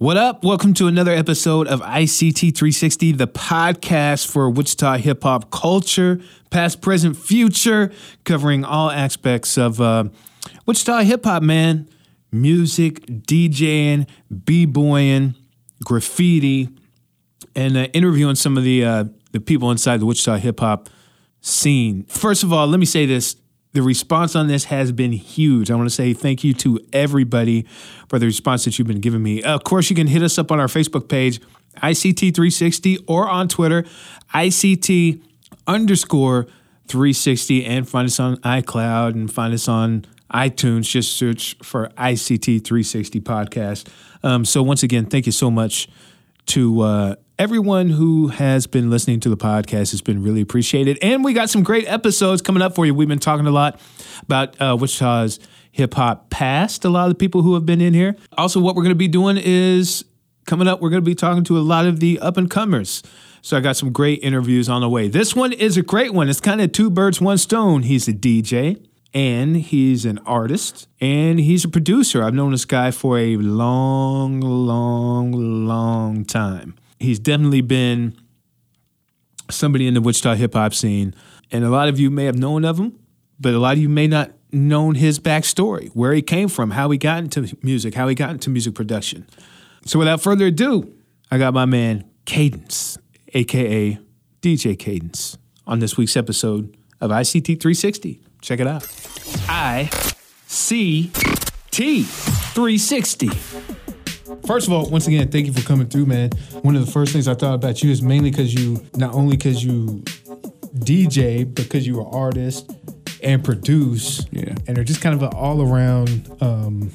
What up? Welcome to another episode of ICT 360, the podcast for Wichita hip hop culture, past, present, future, covering all aspects of uh, Wichita hip hop, man. Music, DJing, b-boying, graffiti, and uh, interviewing some of the uh, the people inside the Wichita hip hop scene. First of all, let me say this the response on this has been huge. I want to say thank you to everybody for the response that you've been giving me. Of course, you can hit us up on our Facebook page, ICT360, or on Twitter, ICT underscore 360, and find us on iCloud and find us on iTunes. Just search for ICT 360 podcast. Um, so, once again, thank you so much to uh, everyone who has been listening to the podcast It's been really appreciated. And we got some great episodes coming up for you. We've been talking a lot about uh, Wichita's hip hop past, a lot of the people who have been in here. Also, what we're going to be doing is coming up, we're going to be talking to a lot of the up and comers. So I got some great interviews on the way. This one is a great one. It's kind of two birds, one stone. He's a DJ and he's an artist and he's a producer. I've known this guy for a long, long, long time. He's definitely been somebody in the Wichita hip hop scene, and a lot of you may have known of him, but a lot of you may not known his backstory, where he came from, how he got into music, how he got into music production. So without further ado, I got my man Cadence, aka DJ Cadence, on this week's episode of ICT 360. Check it out. I C T 360. First of all, once again, thank you for coming through, man. One of the first things I thought about you is mainly because you, not only because you DJ, because you are artist and produce. Yeah. And they're just kind of an all around um,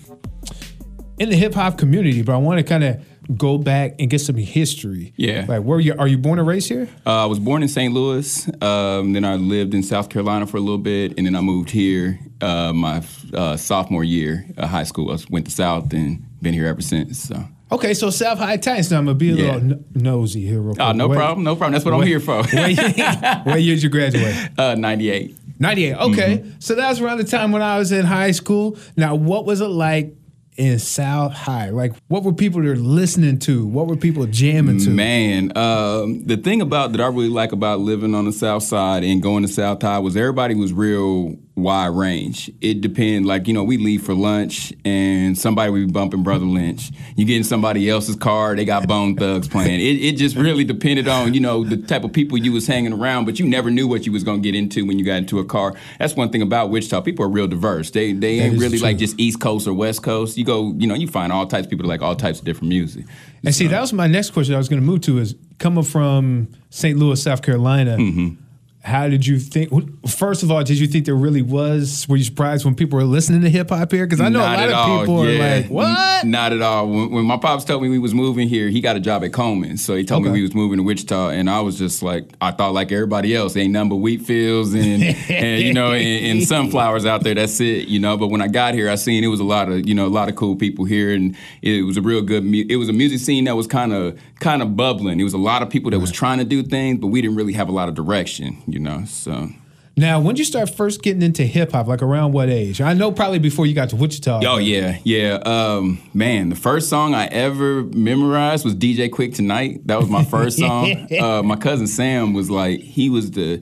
in the hip hop community. But I want to kind of go back and get some history. Yeah. Like, where you are you born and raised here? Uh, I was born in St. Louis. Um, then I lived in South Carolina for a little bit, and then I moved here uh, my uh, sophomore year of high school. I went to South and been here ever since. So. Okay, so South High. Now I'm gonna be a Yeah. little n- nosy here, real quick. Oh, no What- problem, no problem. That's what I'm here for. what, year did you graduate? uh, 98. 98. Okay. Mm-hmm. So that was around the time when I was in high school. Now, what was it like in South High? Like, what were people there listening to? What were people jamming to? Man, um, the thing about that I really like about living on the South Side and going to South High was everybody was real wide range. It depends. Like you know, we leave for lunch and somebody would be bumping Brotha Lynch. You get in somebody else's car, they got Bone Thugs playing. It, it just really depended on you know the type of people you was hanging around, but you never knew what you was gonna get into when you got into a car. That's one thing about Wichita. People are real diverse. They they ain't really like just East Coast or West Coast. You go, you know, you find all types of people that like all types of different music. And see, that was my next question I was going to move to is coming from St. Louis, South Carolina. Mm-hmm. How did you think? First of all, did you think there really was? Were you surprised when people were listening to hip hop here? Because I know Not a lot of all, people yeah. are like, "What?" Not at all. When, when my pops told me we was moving here, he got a job at Coleman, so he told Okay. me we was moving to Wichita, and I was just like, I thought like everybody else, ain't nothing but wheat fields and, and you know, and, and sunflowers out there. That's it, you know. But when I got here, I seen it was a lot of you know a lot of cool people here, and it was a real good. Mu- it was a music scene that was kind of kind of bubbling. It was a lot of people that was trying to do things, but we didn't really have a lot of direction, you know. So. Now, when did you start first getting into hip hop? Like around what age? I know probably before you got to Wichita. Oh yeah, yeah. Um, man, the first song I ever memorized was DJ Quik Tonight. That was my first song. uh, my cousin Sam was like, he was the,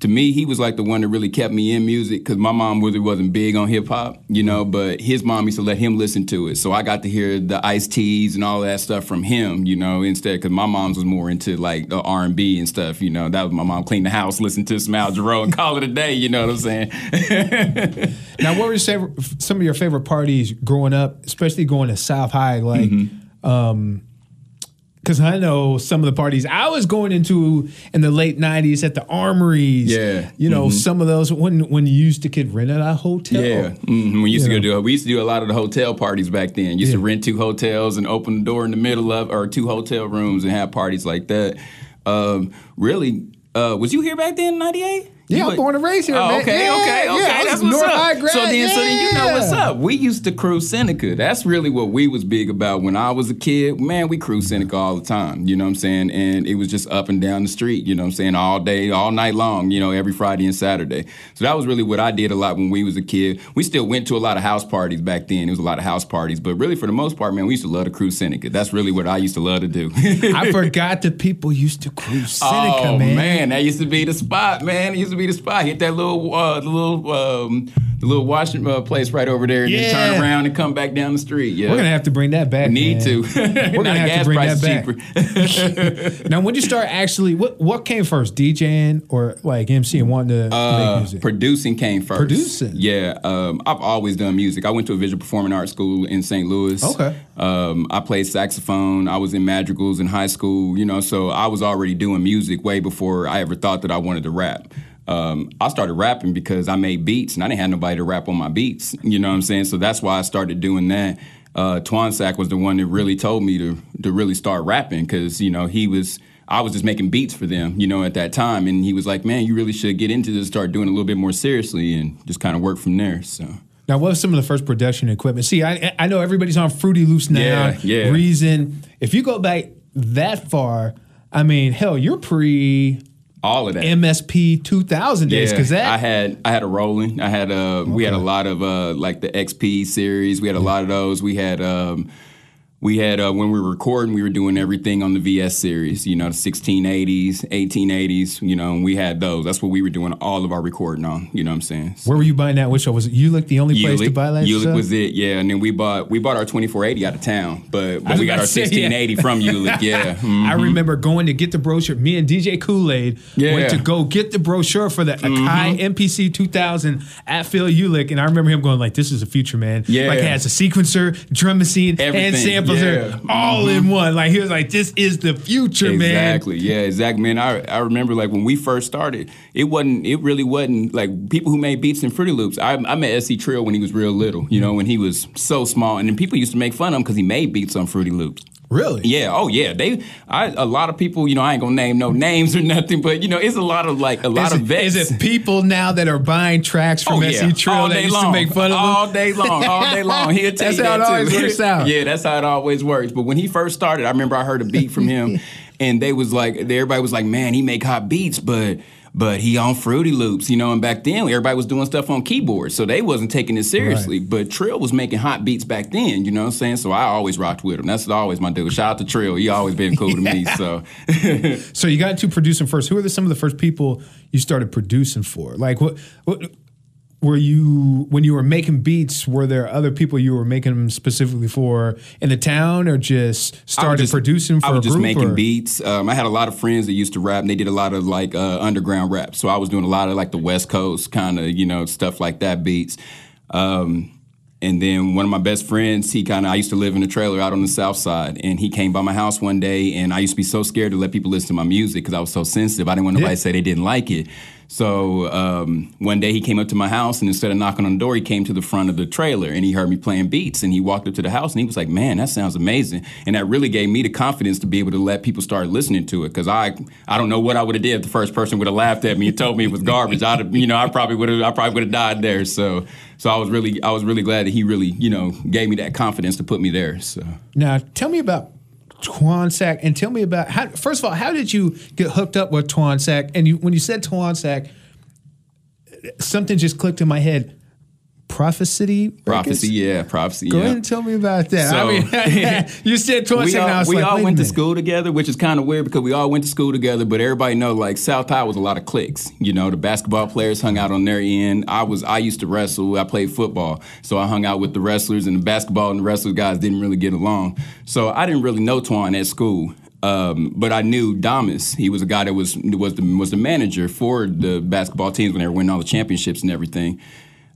to me, he was like the one that really kept me in music because my mom really wasn't big on hip hop, you know. But his mom used to let him listen to it, so I got to hear the Ice-Ts and all that stuff from him, you know. Instead, because my mom's was more into like the R and B and stuff, you know. That was my mom clean the house, listen to some Al Jarreau, and call it a day. You know what I'm saying? Now, what were favorite, some of your favorite parties growing up, especially going to South High? Like, Mm-hmm. Because I know some of the parties I was going into in the late '90s at the Armories. Yeah. you know, some of those when when you used to get rented a hotel. Yeah, hmm we used You to know. go do. We used to do a lot of the hotel parties back then. Used to rent two hotels and open the door in the middle of, or two hotel rooms and have parties like that. Um, really, uh, was you here back then, '98? Yeah, I'm born and raised here, Oh, man. okay, Yeah, okay, yeah, okay. That's what's North up. High grad, So then, so then you know what's up. We used to cruise Seneca. That's really what we was big about when I was a kid. Man, we cruise Seneca all the time. You know what I'm saying? And it was just up and down the street. You know what I'm saying? All day, all night long. You know, every Friday and Saturday. So that was really what I did a lot when we was a kid. We still went to a lot of house parties back then. It was a lot of house parties, but really for the most part, man, we used to love to cruise Seneca. That's really what I used to love to do. I forgot that people used to cruise Seneca, oh man. that used to be the spot, man. It used to be the spot. Hit that little, uh, the little, um, the little washing uh, place right over there, and then turn around and come back down the street. Yeah, We're gonna have to bring that back. need man. to. We're gonna have to bring that back. Now, when you start actually, what what came first, DJing or like MC and wanting to make Uh, music? producing came first. Producing? Yeah. Um, I've always done music. I went to a visual performing arts school in St. Louis. Okay. Um, I played saxophone. I was in madrigals in high school, you know, so I was already doing music way before I ever thought that I wanted to rap. Um, I started rapping because I made beats and I didn't have nobody to rap on my beats. You know what I'm saying? So that's why I started doing that. Uh, Twan Sack was the one that really told me to to really start rapping because you know he was I was just making beats for them, you know, at that time, and he was like, "Man, you really should get into this, start doing it a little bit more seriously, and just kind of work from there." So. Now, what was some of the first production equipment? See, I I know everybody's on Fruity Loops now. Yeah, yeah. Reason. If you go back that far, I mean, hell, you're pre All of that. MPC 2000 days because that I had I had a rolling. I had uh we had a lot of uh like the XP series. We had a lot of those. We had um we had uh, when we were recording, we were doing everything on the VS series. You know, the 1680s, 1880s. You know, and we had those. That's what we were doing all of our recording on. You know what I'm saying? where were you buying that? Which one was it? Ulick the only place to buy that Ulick stuff? was it, yeah. And then we bought we bought our 2480 out of town, but, but we got our to say, yeah. 1680 from Ulick, yeah. Mhm. I remember going to get the brochure. Me and DJ Kool Aid Yeah. went to go get the brochure for the Akai MPC 2000 at Phil Ulick, and I remember him going like, "This is the future, man! Yeah. Like it has a sequencer, drum machine, and Everything, yeah. all in mm-hmm. one. Like he was like, "This is the future, man." Exactly. Yeah, exactly. Man, I, I remember like when we first started, it wasn't it really wasn't like people who made beats in Fruity Loops. I, I met SC Trill when he was real little, you know, when he was so small. And then people used to make fun of him because he made beats on Fruity Loops. Really? Yeah, oh yeah. They I a lot of people, you know, I ain't gonna name no names or nothing, but you know, it's a lot of like a lot Is of vets. is it people now that are buying tracks from Oh, SC yeah. Trill all day used long. to make fun of all them? day long, all day long. He'll tell That's you how it that always too. works out. yeah, that's how it always works. But when he first started, I remember I heard a beat from him, and they was like, everybody was like, "Man, he make hot beats, but." But he on Fruity Loops, you know, and back then everybody was doing stuff on keyboards, so they wasn't taking it seriously. But Trill was making hot beats back then, you know what I'm saying? So I always rocked with him. That's always my dude. Shout out to Trill. He always been cool to me. So So you got into producing first. Who are the, some of the first people you started producing for? Like what? What were you when you were making beats? Were there other people you were making them specifically for in the town, or just started just- producing for I was a just group? making or- beats. Um, I had a lot of friends that used to rap, and they did a lot of like uh, underground rap. So I was doing a lot of like the West Coast kind of, you know, stuff like that beats. Um, and then one of my best friends, he kind of, I used to live in a trailer out on the south side, and he came by my house one day, and I used to be so scared to let people listen to my music because I was so sensitive. I didn't want nobody Yeah. to say they didn't like it. So um, one day he came up to my house, and instead of knocking on the door, he came to the front of the trailer, and he heard me playing beats, and he walked up to the house, and he was like, "Man, that sounds amazing," and that really gave me the confidence to be able to let people start listening to it because I, I don't know what I would have did if the first person would have laughed at me and told me it was garbage. I'd, have, you know, I probably would have, I probably would have died there. So, so I was really, I was really glad that he really, you know, gave me that confidence to put me there. So. Now, tell me about Twan Sack, and tell me about how. First of all, how did you get hooked up with Twan Sack? And you, when you said Twan Sack, something just clicked in my head. Prophecy. Records? Prophecy, yeah, prophecy. Go yeah. ahead and tell me about that. I mean, you said Sack, and I was we like, all went to school together, which is kind of weird because we all went to school together. But everybody know, like South High was a lot of cliques. You know, the basketball players hung out on their end. I was, I used to wrestle. I played football, so I hung out with the wrestlers, and the basketball and the wrestler guys didn't really get along. So I didn't really know Twan at school. Um, but I knew Damas. He was a guy that was was the was the manager for the basketball teams when they were winning all the championships and everything.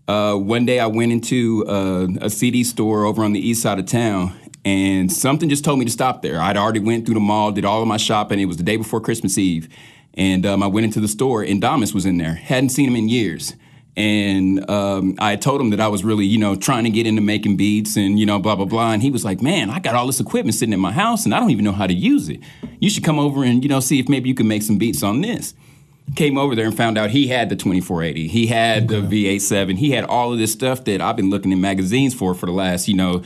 Uh, one day I went into uh, a CD store over on the east side of town, and something just told me to stop there. I'd already went through the mall, did all of my shopping. It was the day before Christmas Eve, and um, I went into the store, and Damas was in there. Hadn't seen him in years. And um, I told him that I was really, you know, trying to get into making beats and, you know, blah, blah, blah. And he was like, man, I got all this equipment sitting in my house and I don't even know how to use it. You should come over and, you know, see if maybe you can make some beats on this. Came over there and found out he had the 2480. He had the V87. He had all of this stuff that I've been looking in magazines for for the last, you know,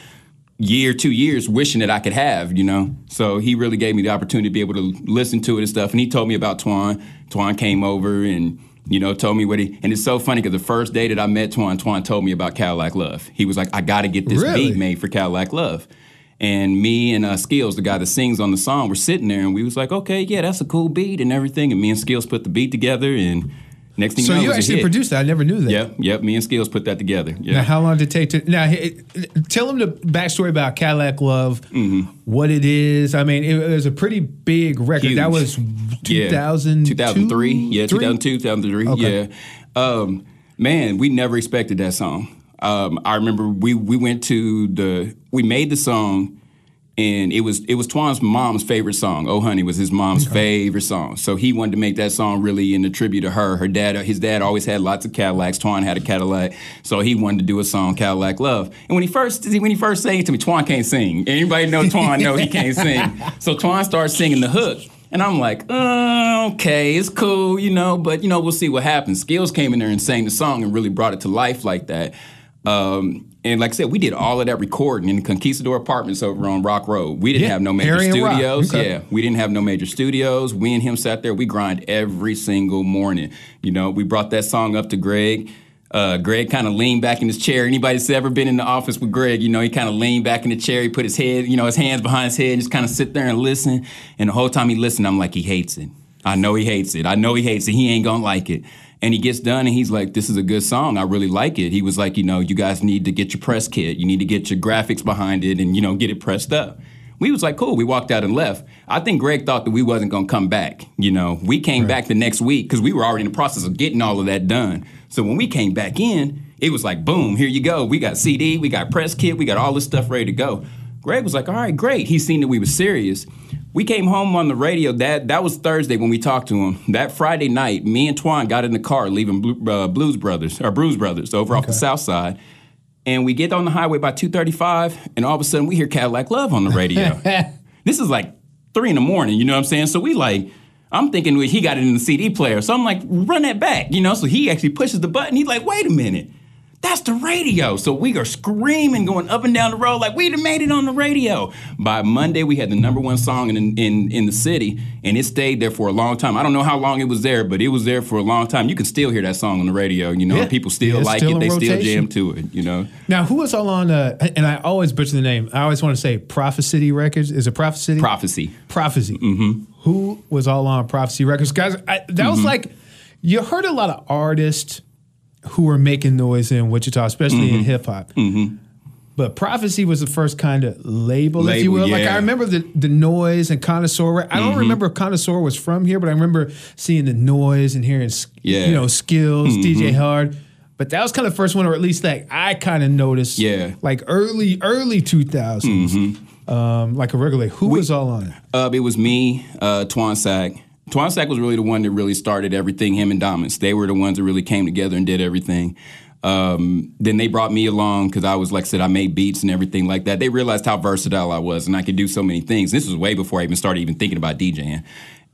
year, two years, wishing that I could have, you know. So he really gave me the opportunity to be able to listen to it and stuff. And he told me about Twan. Twan came over and you know, told me what he, and it's so funny because the first day that I met Twan, Twan told me about Cadillac Love. He was like, I got to get this Really? beat made for Cadillac Love. And me and uh, Skills, the guy that sings on the song, were sitting there and we was like, okay, yeah, that's a cool beat and everything. And me and Skills put the beat together and next thing So you know, you it was actually produced that. I never knew that. Yep, yep. Me and Skills put that together. Now, how long did it take to? Now, tell them the backstory about Cadillac Love, what it is. I mean, it, was a pretty big record. That Huge. was Yeah. 2000, 2003. Yeah, 2002, 2003. Okay. Yeah. Um, man, we never expected that song. Um, I remember we we went to the we made the song and it was it was Twan's mom's favorite song. Oh Honey was his mom's favorite song. So he wanted to make that song really in a tribute to her. Her dad his dad always had lots of Cadillacs. Twan had a Cadillac. So he wanted to do a song Cadillac Love. And when he first when he first sang it to me, Twan can't sing. Anybody know Twan know he can't sing. So Twan starts singing the hook. And I'm like, uh, okay, it's cool, you know, but you know, we'll see what happens. Skills came in there and sang the song and really brought it to life like that. Um, and like I said, we did all of that recording in the Conquistador Apartments over on Rock Road. We didn't Yeah, have no major studios. Okay. Yeah, we didn't have no major studios. We and him sat there. We grind every single morning. You know, we brought that song up to Greg. Uh, Greg kind of leaned back in his chair. Anybody that's ever been in the office with Greg, you know, he kind of leaned back in the chair. He put his head, you know, his hands behind his head, and just kind of sit there and listen. And the whole time he listened, I'm like, he hates it. I know he hates it. I know he hates it. He ain't gonna like it. And he gets done and he's like, This is a good song. I really like it. He was like, You know, you guys need to get your press kit. You need to get your graphics behind it and, you know, get it pressed up. We was like, Cool. We walked out and left. I think Greg thought that we wasn't gonna come back. You know, we came back the next week because we were already in the process of getting all of that done. So when we came back in, it was like, boom, here you go. We got CD, we got press kit, we got all this stuff ready to go. Greg was like, all right, great. He seen that we was serious. We came home on the radio. That that was Thursday when we talked to him. That Friday night, me and Twan got in the car leaving Blue, uh, Blues Brothers or Bruise Brothers over off the South Side, and we get on the highway by two thirty five, and all of a sudden we hear Cadillac Love on the radio. this is like three in the morning. You know what I'm saying? So we like. I'm thinking he got it in the CD player. So I'm like, run that back, you know? So he actually pushes the button. He's like, wait a minute. That's the radio. So we are screaming, going up and down the road like we done made it on the radio. By Monday, we had the number one song in, in in the city, and it stayed there for a long time. I don't know how long it was there, but it was there for a long time. You can still hear that song on the radio. You know, Yeah. people still Yeah, like still it. They still jam to it. You know, Now, who was all on? Uh, and I always butcher the name. I always want to say Prophecy Records. Is it Prophecy? prophecy. Prophecy. Mm-hmm. Who was all on Prophecy Records? Guys, I, that Mm-hmm. was like, you heard a lot of artists who were making noise in Wichita, especially Mm-hmm. in hip hop. But Prophecy was the first kind of label, if you will. Like yeah. Mm-hmm. I remember the, the noise and Connoisseur. I don't remember if Connoisseur was from here, but I remember seeing the noise and hearing, Yeah. Mm-hmm. you know, skills, DJ Hard. But that was kind of the first one, or at least like I kind of noticed. Yeah. Like early, early 2000s. Um, like a regular. Who was all on it? Uh, it was me, uh, Twan Sack. Twan Sack was really the one that really started everything. Him and Dominus, they were the ones that really came together and did everything. Um, then they brought me along because I was, like I said, I made beats and everything like that. They realized how versatile I was and I could do so many things. This was way before I even started even thinking about DJing.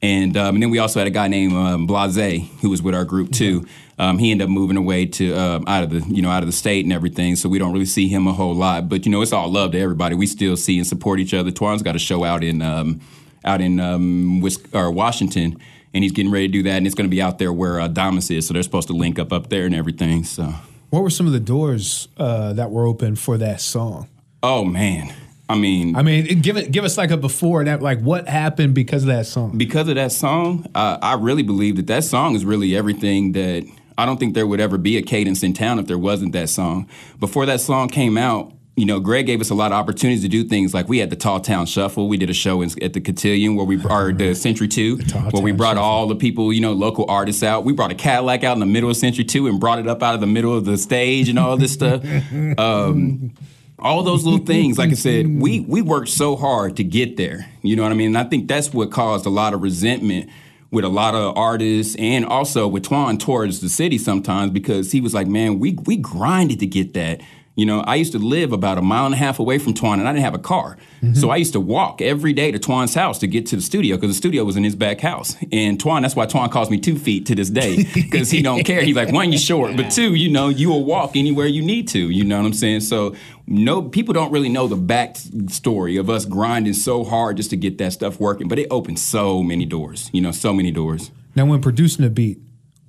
And, um, and then we also had a guy named um, Blase who was with our group too. Um, he ended up moving away to um, out of the you know out of the state and everything, so we don't really see him a whole lot. But you know, it's all love to everybody. We still see and support each other. Twan's got a show out in um, out in um, or Washington, and he's getting ready to do that, and it's going to be out there where uh, Damas is. So they're supposed to link up up there and everything. So, What were some of the doors uh, that were open for that song? oh man, I mean, I mean, give it, give us like a before and that, like what happened because of that song. because of that song, uh, I really believe that that song is really everything that I don't think there would ever be a cadence in town if there wasn't that song. Before that song came out, you know, Greg gave us a lot of opportunities to do things like we had the Tall Town Shuffle. We did a show in, at the Cotillion where we, or the Century 2, Tall where we brought all the people, you know, local artists out. We brought a Cadillac out in the middle of Century 2 and brought it up out of the middle of the stage and all this stuff. Um, all those little things like i said we we worked so hard to get there you know what i mean and i think that's what caused a lot of resentment with a lot of artists and also with Twan towards the city sometimes because he was like man we we grinded to get that You know, I used to live about a mile and a half away from Twan, and I didn't have a car. Mm-hmm. So I used to walk every day to Twan's house to get to the studio because the studio was in his back house. And Twan, that's why Twan calls me two feet to this day because he don't care. He's like, one, you short, but two, you know, you will walk anywhere you need to. You know what I'm saying? So no, people don't really know the back story of us grinding so hard just to get that stuff working. But it opened so many doors. You know, so many doors. Now, when producing a beat,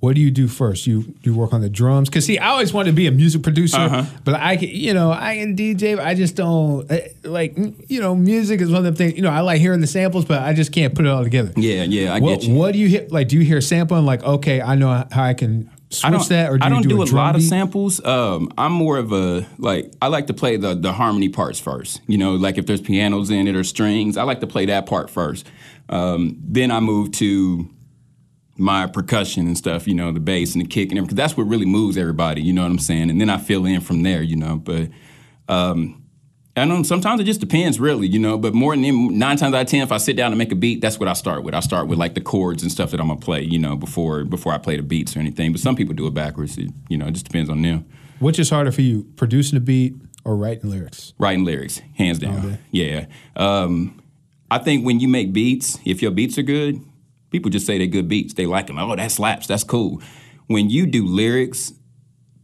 what do you do first? You you work on the drums because see, I always wanted to be a music producer, uh-huh. but I can you know I can DJ. I just don't eh, like you know music is one of the things you know I like hearing the samples, but I just can't put it all together. Yeah, yeah, I what, get you. What do you hear? Like, do you hear sampling? Like, okay, I know how I can switch I don't, that, or do I don't do, do, a, a lot beat? of samples. Um, I'm more of a like I like to play the the harmony parts first. You know, like if there's pianos in it or strings, I like to play that part first. Um, then I move to my percussion and stuff, you know, the bass and the kick and everything. That's what really moves everybody, you know what I'm saying? And then I fill in from there, you know. But um, I know sometimes it just depends, really, you know. But more than nine times out of ten, if I sit down to make a beat, that's what I start with. I start with like the chords and stuff that I'm gonna play, you know, before before I play the beats or anything. But some people do it backwards. It, you know, it just depends on them. Which is harder for you, producing a beat or writing lyrics? Writing lyrics, hands down. Yeah. Um, I think when you make beats, if your beats are good, people just say they're good beats. They like them. Oh, that slaps. That's cool. When you do lyrics,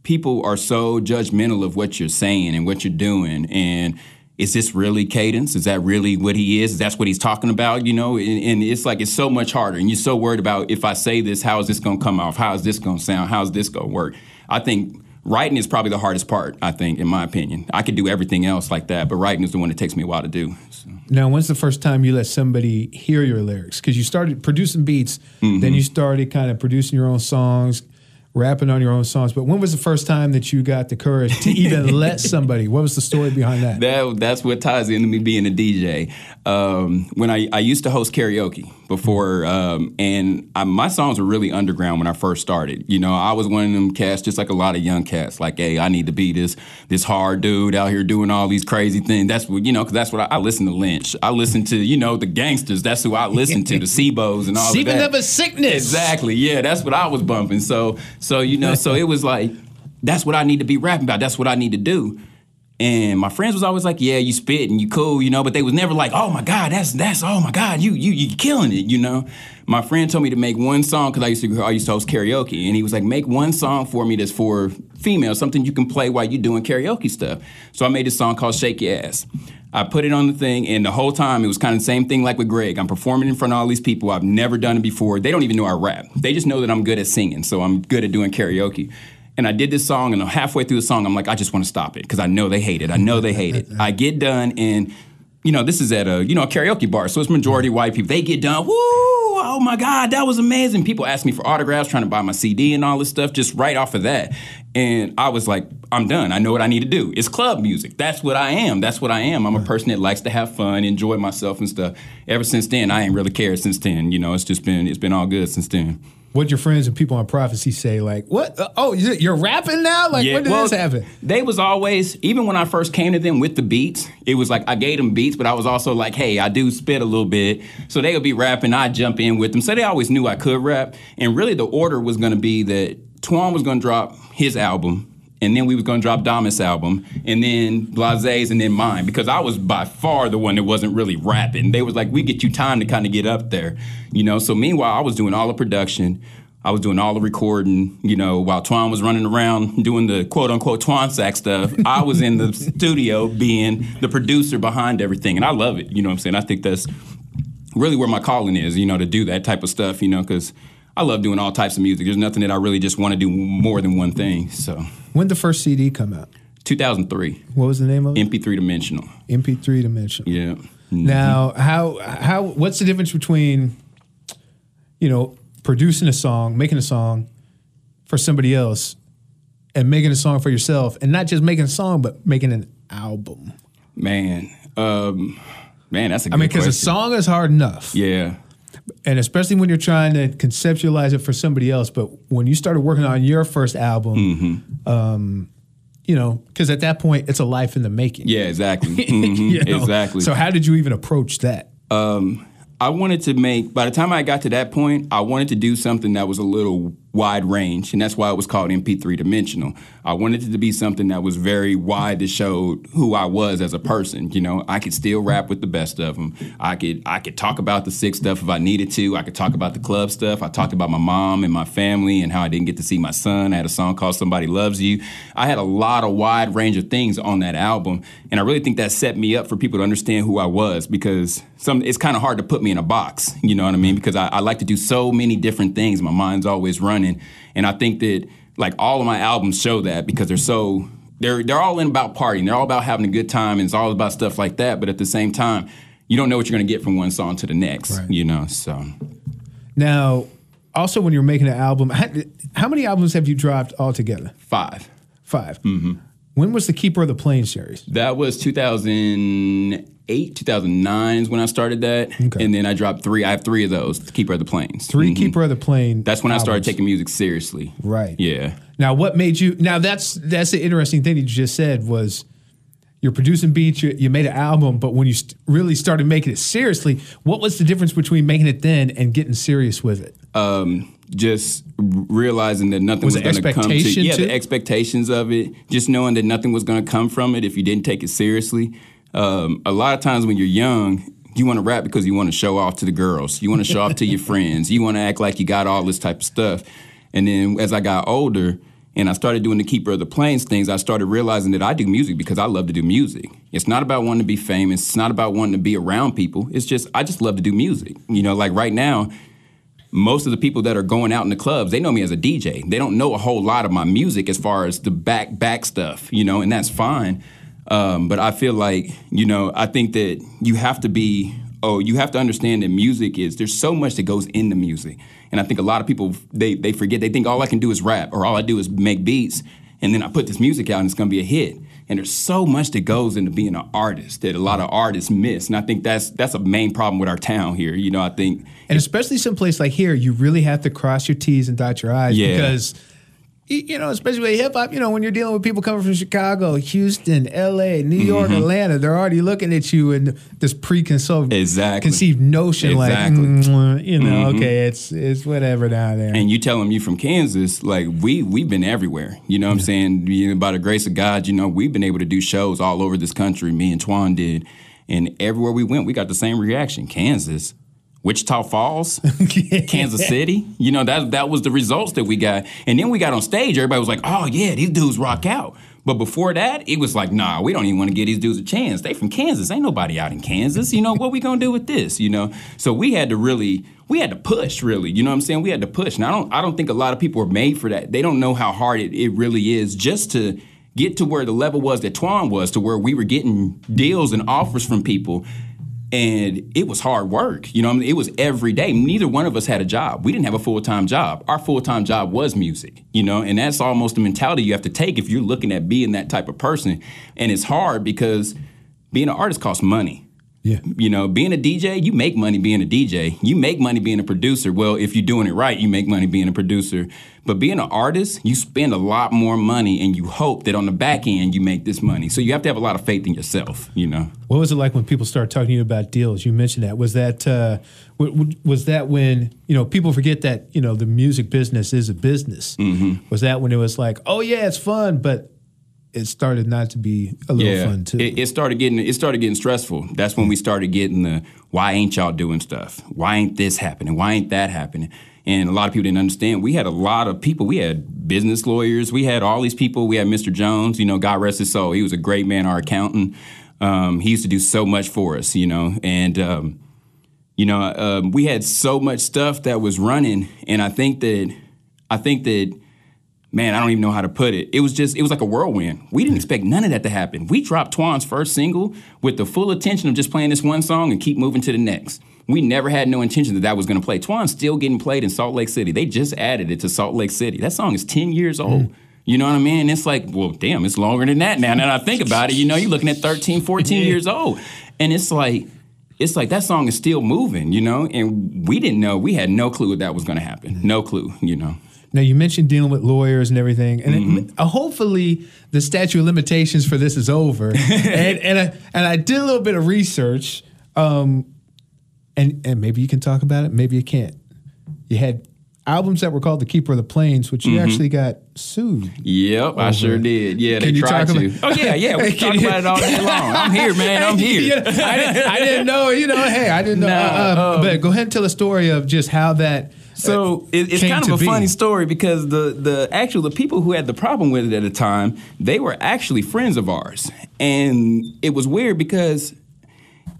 people are so judgmental of what you're saying and what you're doing. And is this really cadence? Is that really what he is? That's what he's talking about, you know? And, and, it's like it's so much harder. And you're so worried about if I say this, how is this gonna come off? How is this gonna sound? How is this gonna work? I think writing is probably the hardest part, I think, in my opinion. I could do everything else like that, but writing is the one that takes me a while to do. So. Now, when's the first time you let somebody hear your lyrics? Because you started producing beats, mm-hmm. then you started kind of producing your own songs, rapping on your own songs. But when was the first time that you got the courage to even let somebody? What was the story behind that? That that's what ties into me being a DJ. Um, when I, I used to host karaoke before, um, and I, my songs were really underground when I first started. You know, I was one of them cats, just like a lot of young cats. Like, hey, I need to be this this hard dude out here doing all these crazy things. That's what you know, because that's what I, I, listen to. Lynch. I listen to you know the gangsters. That's who I listen to. The Sebos and all Seeping of that. of a sickness. Exactly. Yeah, that's what I was bumping. So so you know, so it was like that's what I need to be rapping about. That's what I need to do. And my friends was always like, "Yeah, you spit and you cool, you know," but they was never like, "Oh my god, that's that's oh my god, you you you killing it," you know. My friend told me to make one song because I used to I used to host karaoke, and he was like, "Make one song for me that's for females, something you can play while you doing karaoke stuff." So I made this song called "Shake Your Ass." I put it on the thing, and the whole time it was kind of the same thing like with Greg. I'm performing in front of all these people. I've never done it before. They don't even know I rap. They just know that I'm good at singing, so I'm good at doing karaoke. And I did this song, and halfway through the song, I'm like, I just want to stop it because I know they hate it. I know they hate it. I get done, and you know, this is at a you know a karaoke bar, so it's majority white people. They get done, woo! Oh my God, that was amazing. People ask me for autographs, trying to buy my CD and all this stuff, just right off of that. And I was like, I'm done. I know what I need to do. It's club music. That's what I am. That's what I am. I'm a person that likes to have fun, enjoy myself and stuff. Ever since then, I ain't really cared since then. You know, it's just been it's been all good since then what your friends and people on prophecy say like what? Uh, oh you're rapping now? Like yeah, when did well, this happen? they was always even when i first came to them with the beats it was like i gave them beats but i was also like hey i do spit a little bit. So they would be rapping i'd jump in with them. So they always knew i could rap. And really the order was going to be that twan was going to drop his album and then we was gonna drop Damas album, and then Blaze's, and then mine, because I was by far the one that wasn't really rapping. They was like, we get you time to kind of get up there, you know. So meanwhile, I was doing all the production. I was doing all the recording, you know, while Twan was running around doing the quote unquote Twan sack stuff. I was in the studio being the producer behind everything. And I love it. You know what I'm saying? I think that's really where my calling is, you know, to do that type of stuff, you know, because I love doing all types of music. There's nothing that I really just want to do more than one thing. So when did the first CD come out? 2003. What was the name of it? MP3 Dimensional. MP3 Dimensional. Yeah. Mm-hmm. Now, how how what's the difference between you know producing a song, making a song for somebody else, and making a song for yourself, and not just making a song, but making an album? Man, um, man, that's a. I mean, because a song is hard enough. Yeah and especially when you're trying to conceptualize it for somebody else. But when you started working on your first album, mm-hmm. um, you know, because at that point it's a life in the making. Yeah, exactly. Mm-hmm. you know? Exactly. So how did you even approach that? Um, I wanted to make. By the time I got to that point, I wanted to do something that was a little wide range, and that's why it was called MP3 Dimensional. I wanted it to be something that was very wide that showed who I was as a person. You know, I could still rap with the best of them. I could I could talk about the sick stuff if I needed to. I could talk about the club stuff. I talked about my mom and my family and how I didn't get to see my son. I had a song called Somebody Loves You. I had a lot of wide range of things on that album, and I really think that set me up for people to understand who I was because some it's kind of hard to put me in a box. You know what I mean? Because I, I like to do so many different things. My mind's always running, and I think that like all of my albums show that because they're so they're they're all in about partying. They're all about having a good time, and it's all about stuff like that. But at the same time, you don't know what you're going to get from one song to the next. Right. You know, so Now, also when you're making an album, how, how many albums have you dropped altogether? five. 5 Mm-hmm. When was the Keeper of the Plane series? That was 2008, 2009 is when I started that, Okay. and then I dropped three. I have three of those. Keeper of the Plains. 3 Mhm. Keeper of the Plane. That's when I started taking music seriously. Right. Yeah. Now, what made you? Now, that's that's the interesting thing that you just said was you're producing beats. You, you made an album, but when you st- really started making it seriously, what was the difference between making it then and getting serious with it? um, just realizing that nothing Was was, going to come to yeah too? the expectations of it just knowing that nothing was going to come from it if you didn't take it seriously um, a lot of times when you're young you want to rap because you want to show off to the girls you want to show off to your friends you want to act like you got all this type of stuff and then as i got older and I started doing the Keeper of the Plains things. I started realizing that I do music because I love to do music. It's not about wanting to be famous. It's not about wanting to be around people. It's just I just love to do music. You know, like right now, most of the people that are going out in the clubs, they know me as a DJ. They don't know a whole lot of my music as far as the back back stuff, you know, and that's fine. Um, but I feel like, you know, I think that you have to be, oh, you have to understand that music is there's so much that goes into music, and I think a lot of people they they forget. They think all I can do is rap or all I do is make beats, and then I put this music out and it's gonna be a hit. And there's so much that goes into being an artist that a lot of artists miss, and I think that's that's a main problem with our town here. You know, I think And especially someplace like here, you really have to cross your T's and dot your I's Yeah. because, you know, especially with hip hop, you know, when you're dealing with people coming from Chicago, Houston, L.A., New York, Mm-hmm. Atlanta, they're already looking at you in this preconceived, Exactly. conceived notion, Exactly. like, mm, you know, okay, it's it's whatever down there. and you tell them you from Kansas, like we we've been everywhere. You know what I'm saying? You know, by the grace of God, you know, we've been able to do shows all over this country. Me and Twan did, and everywhere we went, we got the same reaction. Kansas. Wichita Falls, Kansas City. You know, that that was the results that we got. And then we got on stage, everybody was like, oh yeah, these dudes rock out. But before that, it was like, nah, we don't even want to give these dudes a chance. They from Kansas. Ain't nobody out in Kansas. You know, what we gonna do with this? You know? So we had to really, we had to push, really. You know what I'm saying? We had to push. And I don't I don't think a lot of people are made for that. They don't know how hard it, it really is just to get to where the level was that Twan was, to where we were getting deals and offers from people and it was hard work. You know, I mean, it was every day. Neither one of us had a job. We didn't have a full time job. Our full time job was music. You know, and that's almost the mentality you have to take if you're looking at being that type of person. And it's hard because being an artist costs money. Yeah. You know, being a DJ, you make money being a DJ. You make money being a producer. Well, if you're doing it right, you make money being a producer. But being an artist, you spend a lot more money and you hope that on the back end you make this money. So you have to have a lot of faith in yourself, you know. What was it like when people started talking to you about deals? You mentioned that. Was that uh, w- w- was that when you know people forget that you know the music business is a business? Mm-hmm. Was that when it was like, oh yeah, it's fun, but it started not to be a little fun too? It, it started getting it started getting stressful. That's when we started getting the why ain't y'all doing stuff? Why ain't this happening? Why ain't that happening? And a lot of people didn't understand. We had a lot of people. We had business lawyers. We had all these people. We had Mr. Jones. You know, God rest his soul. He was a great man. Our accountant. Um, he used to do so much for us. You know, and um, you know, um, we had so much stuff that was running, and I think that I think that man, I don't even know how to put it. It was just, it was like a whirlwind. We didn't hmm. expect none of that to happen. We dropped Twan's first single with the full intention of just playing this one song and keep moving to the next. We never had no intention that that was going to play. Twan's still getting played in Salt Lake City. They just added it to Salt Lake City. That song is 10 years hmm. old. You know what I mean? It's like, well, damn, it's longer than that now. Now that I think about it, you know, you're looking at 13, 14 years old. And it's like, it's like that song is still moving, you know? And we didn't know, we had no clue that that was going to happen. No clue, you know? Now you mentioned dealing with lawyers and everything, and Mm-hmm. it, uh, hopefully the statute of limitations for this is over. and and I, and I did a little bit of research, um, and and maybe you can talk about it, maybe you can't. You had albums that were called The Keeper of the Plains, which you mm-hmm. actually got sued. Yep, I sure did. Yeah, Can they tried to. About, oh yeah, yeah, we talk about it all day long. I'm here, man. I'm here. I, didn't, I, didn't, know. You know, hey, I didn't know. Uh, uh, um, but go ahead and tell a story of just how that. So uh, it, it's kind of a be. funny story because the the actual the people who had the problem with it at the time they were actually friends of ours, and it was weird because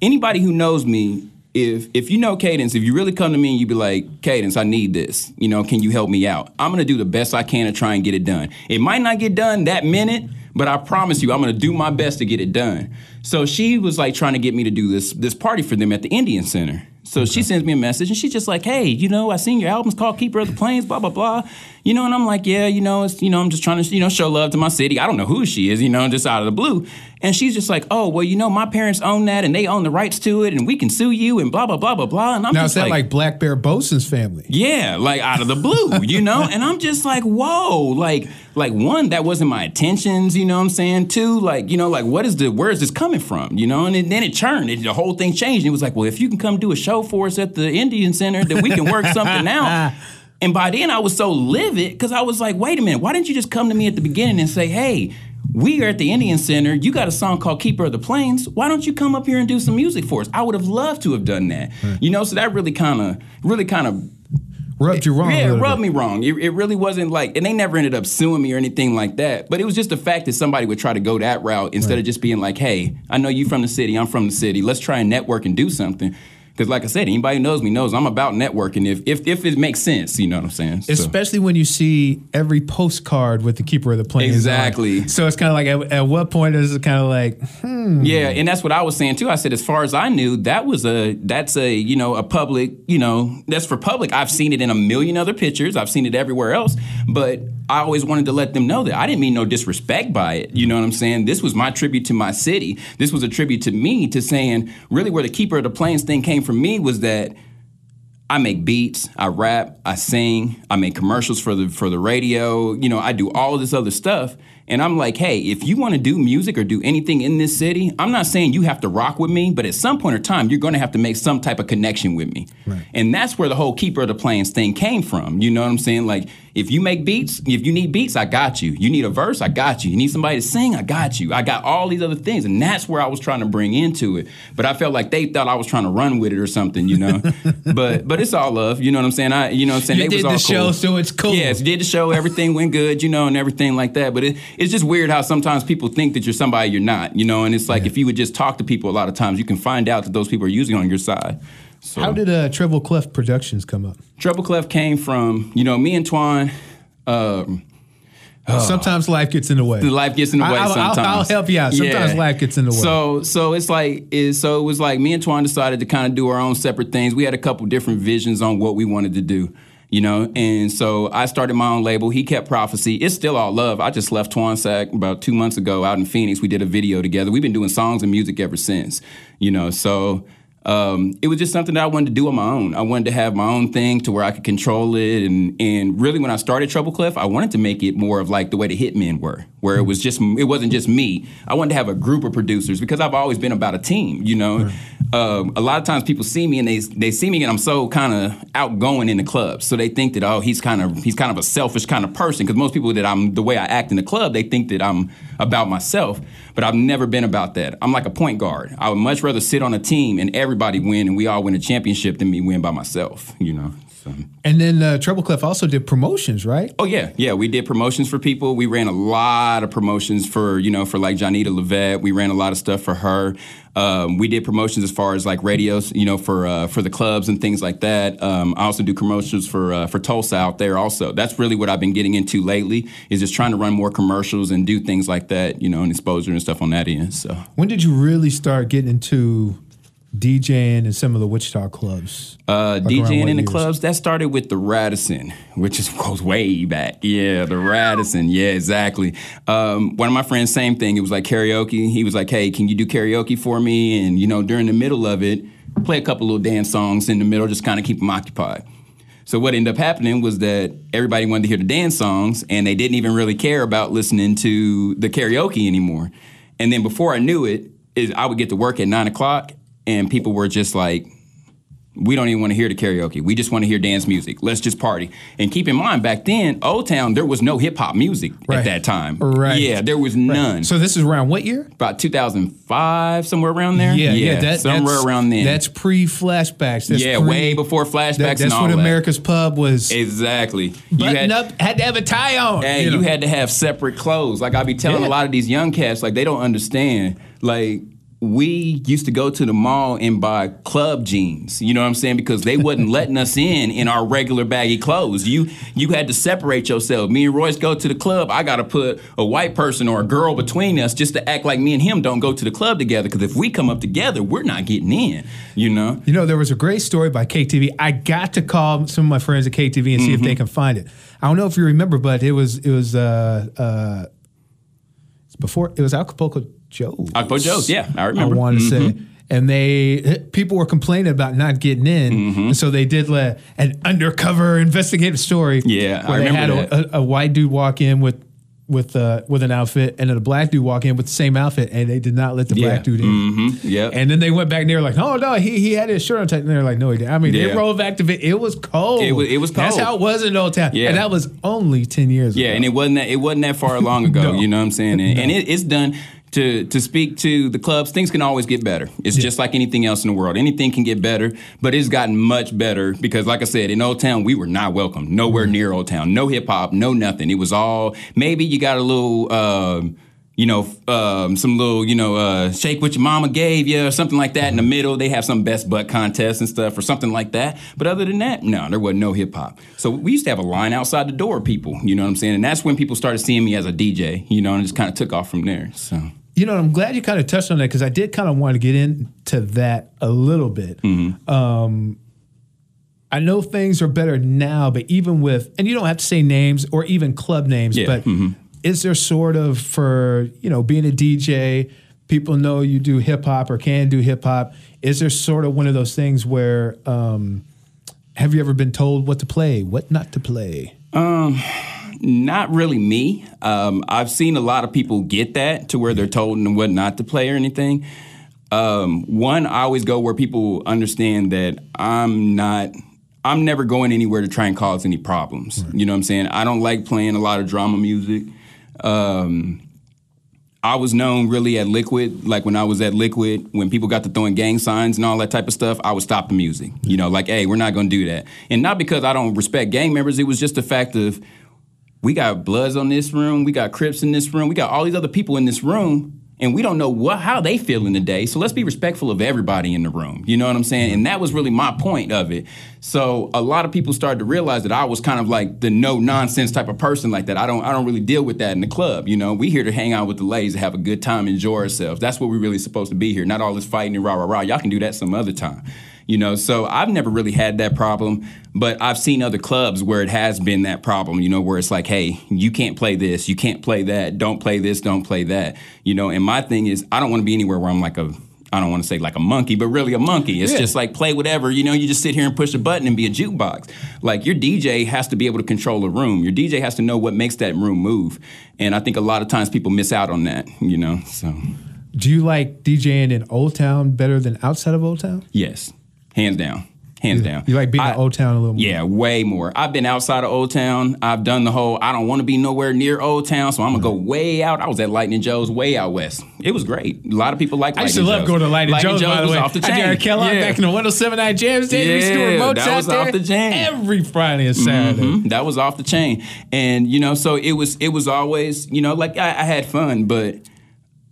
anybody who knows me if if you know Cadence, if you really come to me and you'd be like, Cadence, I need this, you know, can you help me out? I'm gonna do the best I can to try and get it done. It might not get done that minute, but I promise you, I'm gonna do my best to get it done. So she was like trying to get me to do this this party for them at the Indian Center. So okay. she sends me a message and she's just like, hey, you know, I seen your album's called Keeper of the Plains, blah, blah, blah. You know, and I'm like, yeah, you know, it's, you know, I'm just trying to, you know, show love to my city. I don't know who she is, you know, just out of the blue. And she's just like, oh, well, you know, my parents own that and they own the rights to it and we can sue you and blah, blah, blah, blah, blah. And I'm now, just is that like, like Blackbear Bosin's family? Yeah, like out of the blue, you know? and I'm just like, whoa, like, like one, that wasn't my intentions, you know what I'm saying? Two, like, you know, like what is the, where is this coming from, you know? And then it turned, it, the whole thing changed. It was like, well, if you can come do a show for us at the Indian Center, then we can work something out. And by then I was so livid because I was like, wait a minute, why didn't you just come to me at the beginning and say, hey, we are at the Indian Center. You got a song called Keeper of the Plains. Why don't you come up here and do some music for us? I would have loved to have done that. Right. You know, so that really kind of, really kind of rubbed you wrong. Yeah, it rubbed bit. me wrong. It, it, really wasn't like, and they never ended up suing me or anything like that. But it was just the fact that somebody would try to go that route instead right. of just being like, "Hey, I know you from the city. I'm from the city. Let's try and network and do something." Because, like I said, anybody who knows me knows I'm about networking if if, if it makes sense. You know what I'm saying? So. Especially when you see every postcard with the keeper of the plane. Exactly. So it's kind of like at, at, what point is it kind of like, hmm. Yeah, and that's what I was saying too. I said, as far as I knew, that was a that's a you know a public you know that's for public. I've seen it in a million other pictures. I've seen it everywhere else, but I always wanted to let them know that I didn't mean no disrespect by it. You know what I'm saying? This was my tribute to my city. This was a tribute to me to saying really where the keeper of the plains thing came from me was that I make beats, I rap, I sing, I make commercials for the for the radio. You know, I do all this other stuff. And I'm like, hey, if you want to do music or do anything in this city, I'm not saying you have to rock with me, but at some point in time, you're going to have to make some type of connection with me. Right. And that's where the whole Keeper of the Plains thing came from. You know what I'm saying? Like, if you make beats, if you need beats, I got you. You need a verse, I got you. You need somebody to sing, I got you. I got all these other things. And that's where I was trying to bring into it. But I felt like they thought I was trying to run with it or something, you know? but but it's all love, you know what I'm saying? I you know what I'm saying? You they did was the cool. show, so it's cool. Yes, did the show, everything went good, you know, and everything like that. But it, it's just weird how sometimes people think that you're somebody you're not, you know, and it's like yeah. if you would just talk to people a lot of times, you can find out that those people are using on your side. So, How did uh, Treble Clef Productions come up? Treble Clef came from, you know, me and Twan. Um, oh, sometimes life gets in the way. Life gets in the way. I'll, sometimes I'll, I'll help you out. Sometimes yeah. life gets in the way. So, so it's like, it, so it was like me and Twan decided to kind of do our own separate things. We had a couple different visions on what we wanted to do you know. And so I started my own label. He kept Prophecy. It's still all love. I just left Twansack about two months ago out in Phoenix. We did a video together. We've been doing songs and music ever since, you know. So um, it was just something that I wanted to do on my own. I wanted to have my own thing to where I could control it. And and really, when I started Treble Clef, I wanted to make it more of like the way the Hitmen were, where it was just it wasn't just me. I wanted to have a group of producers because I've always been about a team. You know, right. um, a lot of times people see me and they they see me and I'm so kind of outgoing in the club, so they think that oh he's kind of he's kind of a selfish kind of person because most people that I'm the way I act in the club they think that I'm about myself. But I've never been about that. I'm like a point guard. I would much rather sit on a team and everybody win and we all win a championship than me win by myself, you know. So. And then uh, Treble Clef also did promotions, right? Oh yeah, yeah. We did promotions for people. We ran a lot of promotions for you know for like Johnita Levette. We ran a lot of stuff for her. Um, we did promotions as far as like radios, you know, for uh, for the clubs and things like that. Um, I also do commercials for uh, for Tulsa out there. Also, that's really what I've been getting into lately is just trying to run more commercials and do things like that, you know, and exposure and stuff on that end. So, when did you really start getting into DJing in some of the Wichita clubs? Uh, like DJing in the clubs that started with the Radisson, which is goes way back. Yeah, the Radisson. Yeah, exactly. Um, one of my friends, same thing. It was like karaoke. He was like, "Hey, can you do karaoke for me?" And you know, during the middle of it, play a couple little dance songs in the middle, just kind of keep them occupied. So what ended up happening was that everybody wanted to hear the dance songs, and they didn't even really care about listening to the karaoke anymore. And then before I knew it, is I would get to work at nine o'clock and people were just like We don't even want to hear the karaoke. We just want to hear dance music. Let's just party. And keep in mind, back then, Old Town, there was no hip hop music Right. at that time. Right. Yeah, there was none. So this is around what year? About 2005, somewhere around there. Yeah, yeah, that, somewhere around then. That's pre flashbacks. That's yeah, pre, way before flashbacks that- and That's when that. America's Pub was Exactly. You had, up, had to have a tie on. Hey, you, know. had to have separate clothes. Like I be telling Yeah. a lot of these young cats, like they don't understand. Like we used to go to the mall and buy club jeans. You know what I'm saying? Because they wasn't letting us in in our regular baggy clothes. You you had to separate yourself. Me and Royce go to the club. I got to put a white person or a girl between us just to act like me and him don't go to the club together. Because if we come up together, we're not getting in. You know? You know, there was a great story by KTV. I got to call some of my friends at KTV and see Mm-hmm. if they can find it. I don't know if you remember, but it was it was uh uh before it was Acapulco Joe's. Acapulco Joe's, yeah, I remember. I want to Mhm. say. And they people were complaining about not getting in, Mm-hmm. and so they did let an undercover investigative story. Yeah, I where they had remember a, a, a white dude walk in with with uh, with an outfit, and then a black dude walk in with the same outfit, and they did not let the Yeah. black dude in. hmm Yep. And then they went back and they were like, "Oh no, he he had his shirt on tight." And they're like, "No, he didn't." I mean, they rolled back to it. It was cold. It was- it was That's how it was in Old Town. Yeah. and that was only ten years. Yeah, ago. and it wasn't that it wasn't that far long ago. No. You know what I'm saying? And, and it, it's done. To, to speak to the clubs, things can always get better. It's just like anything else in the world. Anything can get better, but it's gotten much better because, like I said, in Old Town, we were not welcome. Nowhere Mm-hmm. near Old Town. No hip hop, no nothing. It was all maybe you got a little. Um, you know, um, some little, you know, uh, shake what your mama gave you or something like that. In the middle, they have some best butt contest and stuff or something like that. But other than that, no, there wasn't no hip hop. So we used to have a line outside the door of people, you know what I'm saying? And that's when people started seeing me as a DJ, you know, and it just kind of took off from there. So, You know, I'm glad you kind of touched on that because I did kind of want to get into that a little bit. Mm-hmm. Um, I know things are better now, but even with, and you don't have to say names or even club names, Yeah, but mhm. is there sort of for, you know, being a DJ, people know you do hip hop or can do hip hop. Is there sort of one of those things where, um, have you ever been told what to play, what not to play? Not really me. Um, I've seen a lot of people get that to where they're told and what not to play or anything. Um, one, I always go where people understand that I'm not. I'm never going anywhere to try and cause any problems. You know what I'm saying? I don't like playing a lot of drama music. Um, I was known really at Liquid, like when I was at Liquid, when people got to throwing gang signs and all that type of stuff, I would stop the music. You know, like, hey, we're not gonna do that. And not because I don't respect gang members, it was just the fact of we got Bloods on this room, we got Crips in this room, we got all these other people in this room, and we don't know what how they feel in the day. So let's be respectful of everybody in the room. You know what I'm saying? And that was really my point of it. So a lot of people started to realize that I was kind of like the no nonsense type of person like that. I don't I don't really deal with that in the club. You know, we here to hang out with the ladies, have a good time, enjoy ourselves. That's what we're really supposed to be here. Not all this fighting and rah rah rah. Y'all can do that some other time. You know, so I've never really had that problem, but I've seen other clubs where it has been that problem, you know, where it's like, hey, you can't play this, you can't play that, don't play this, don't play that. You know, and my thing is I don't want to be anywhere where I'm like a I don't want to say like a monkey, but really a monkey. It's Yeah. just like play whatever, you know, you just sit here and push a button and be a jukebox. Like your DJ has to be able to control a room. Your DJ has to know what makes that room move. And I think a lot of times people miss out on that, you know. So Do you like DJing in Old Town better than outside of Old Town? yes, hands down. Hands down. You like being I- in Old Town a little more? Yeah, way more. I've been outside of Old Town. I've done the whole. I don't want to be nowhere near Old Town, so I'm gonna go way out. I was at Lightning Joe's, way out west. It was great. A lot of people like. I used to Lightning love Joe's. going to Lightning, Joe's, by the way. off the I chain. did Kellogg Yeah. back in the 1079 Jams days. we used to Yeah, that was there off the chain. every Friday and Saturday. Mhm, That was off the chain, and you know, so it was. It was always, you know, like I, I had fun, but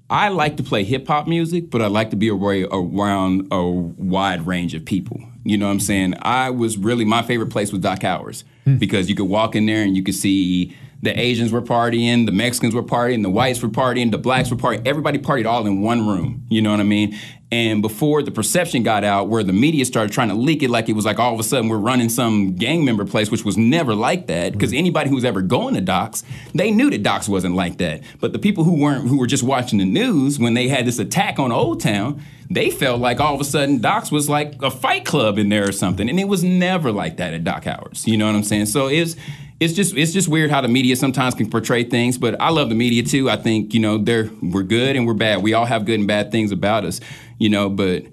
I like to play hip hop music, but I like to be around a wide range of people. You know what I'm saying? I was really my favorite place was Doc Howard's hmm. because you could walk in there and you could see the Asians were partying, the Mexicans were partying, the whites were partying, the blacks were partying. Everybody partied all in one room. You know what I mean? And before the perception got out, where the media started trying to leak it, like it was like all of a sudden we're running some gang member place, which was never like that. Because mm-hmm. anybody who was ever going to Docs, they knew that Docs wasn't like that. But the people who weren't, who were just watching the news when they had this attack on Old Town, they felt like all of a sudden Docs was like a fight club in there or something, and it was never like that at Doc Howard's. You know what I'm saying? So it's it's just it's just weird how the media sometimes can portray things, but I love the media too. I think you know they're we're good and we're bad. We all have good and bad things about us, you know. But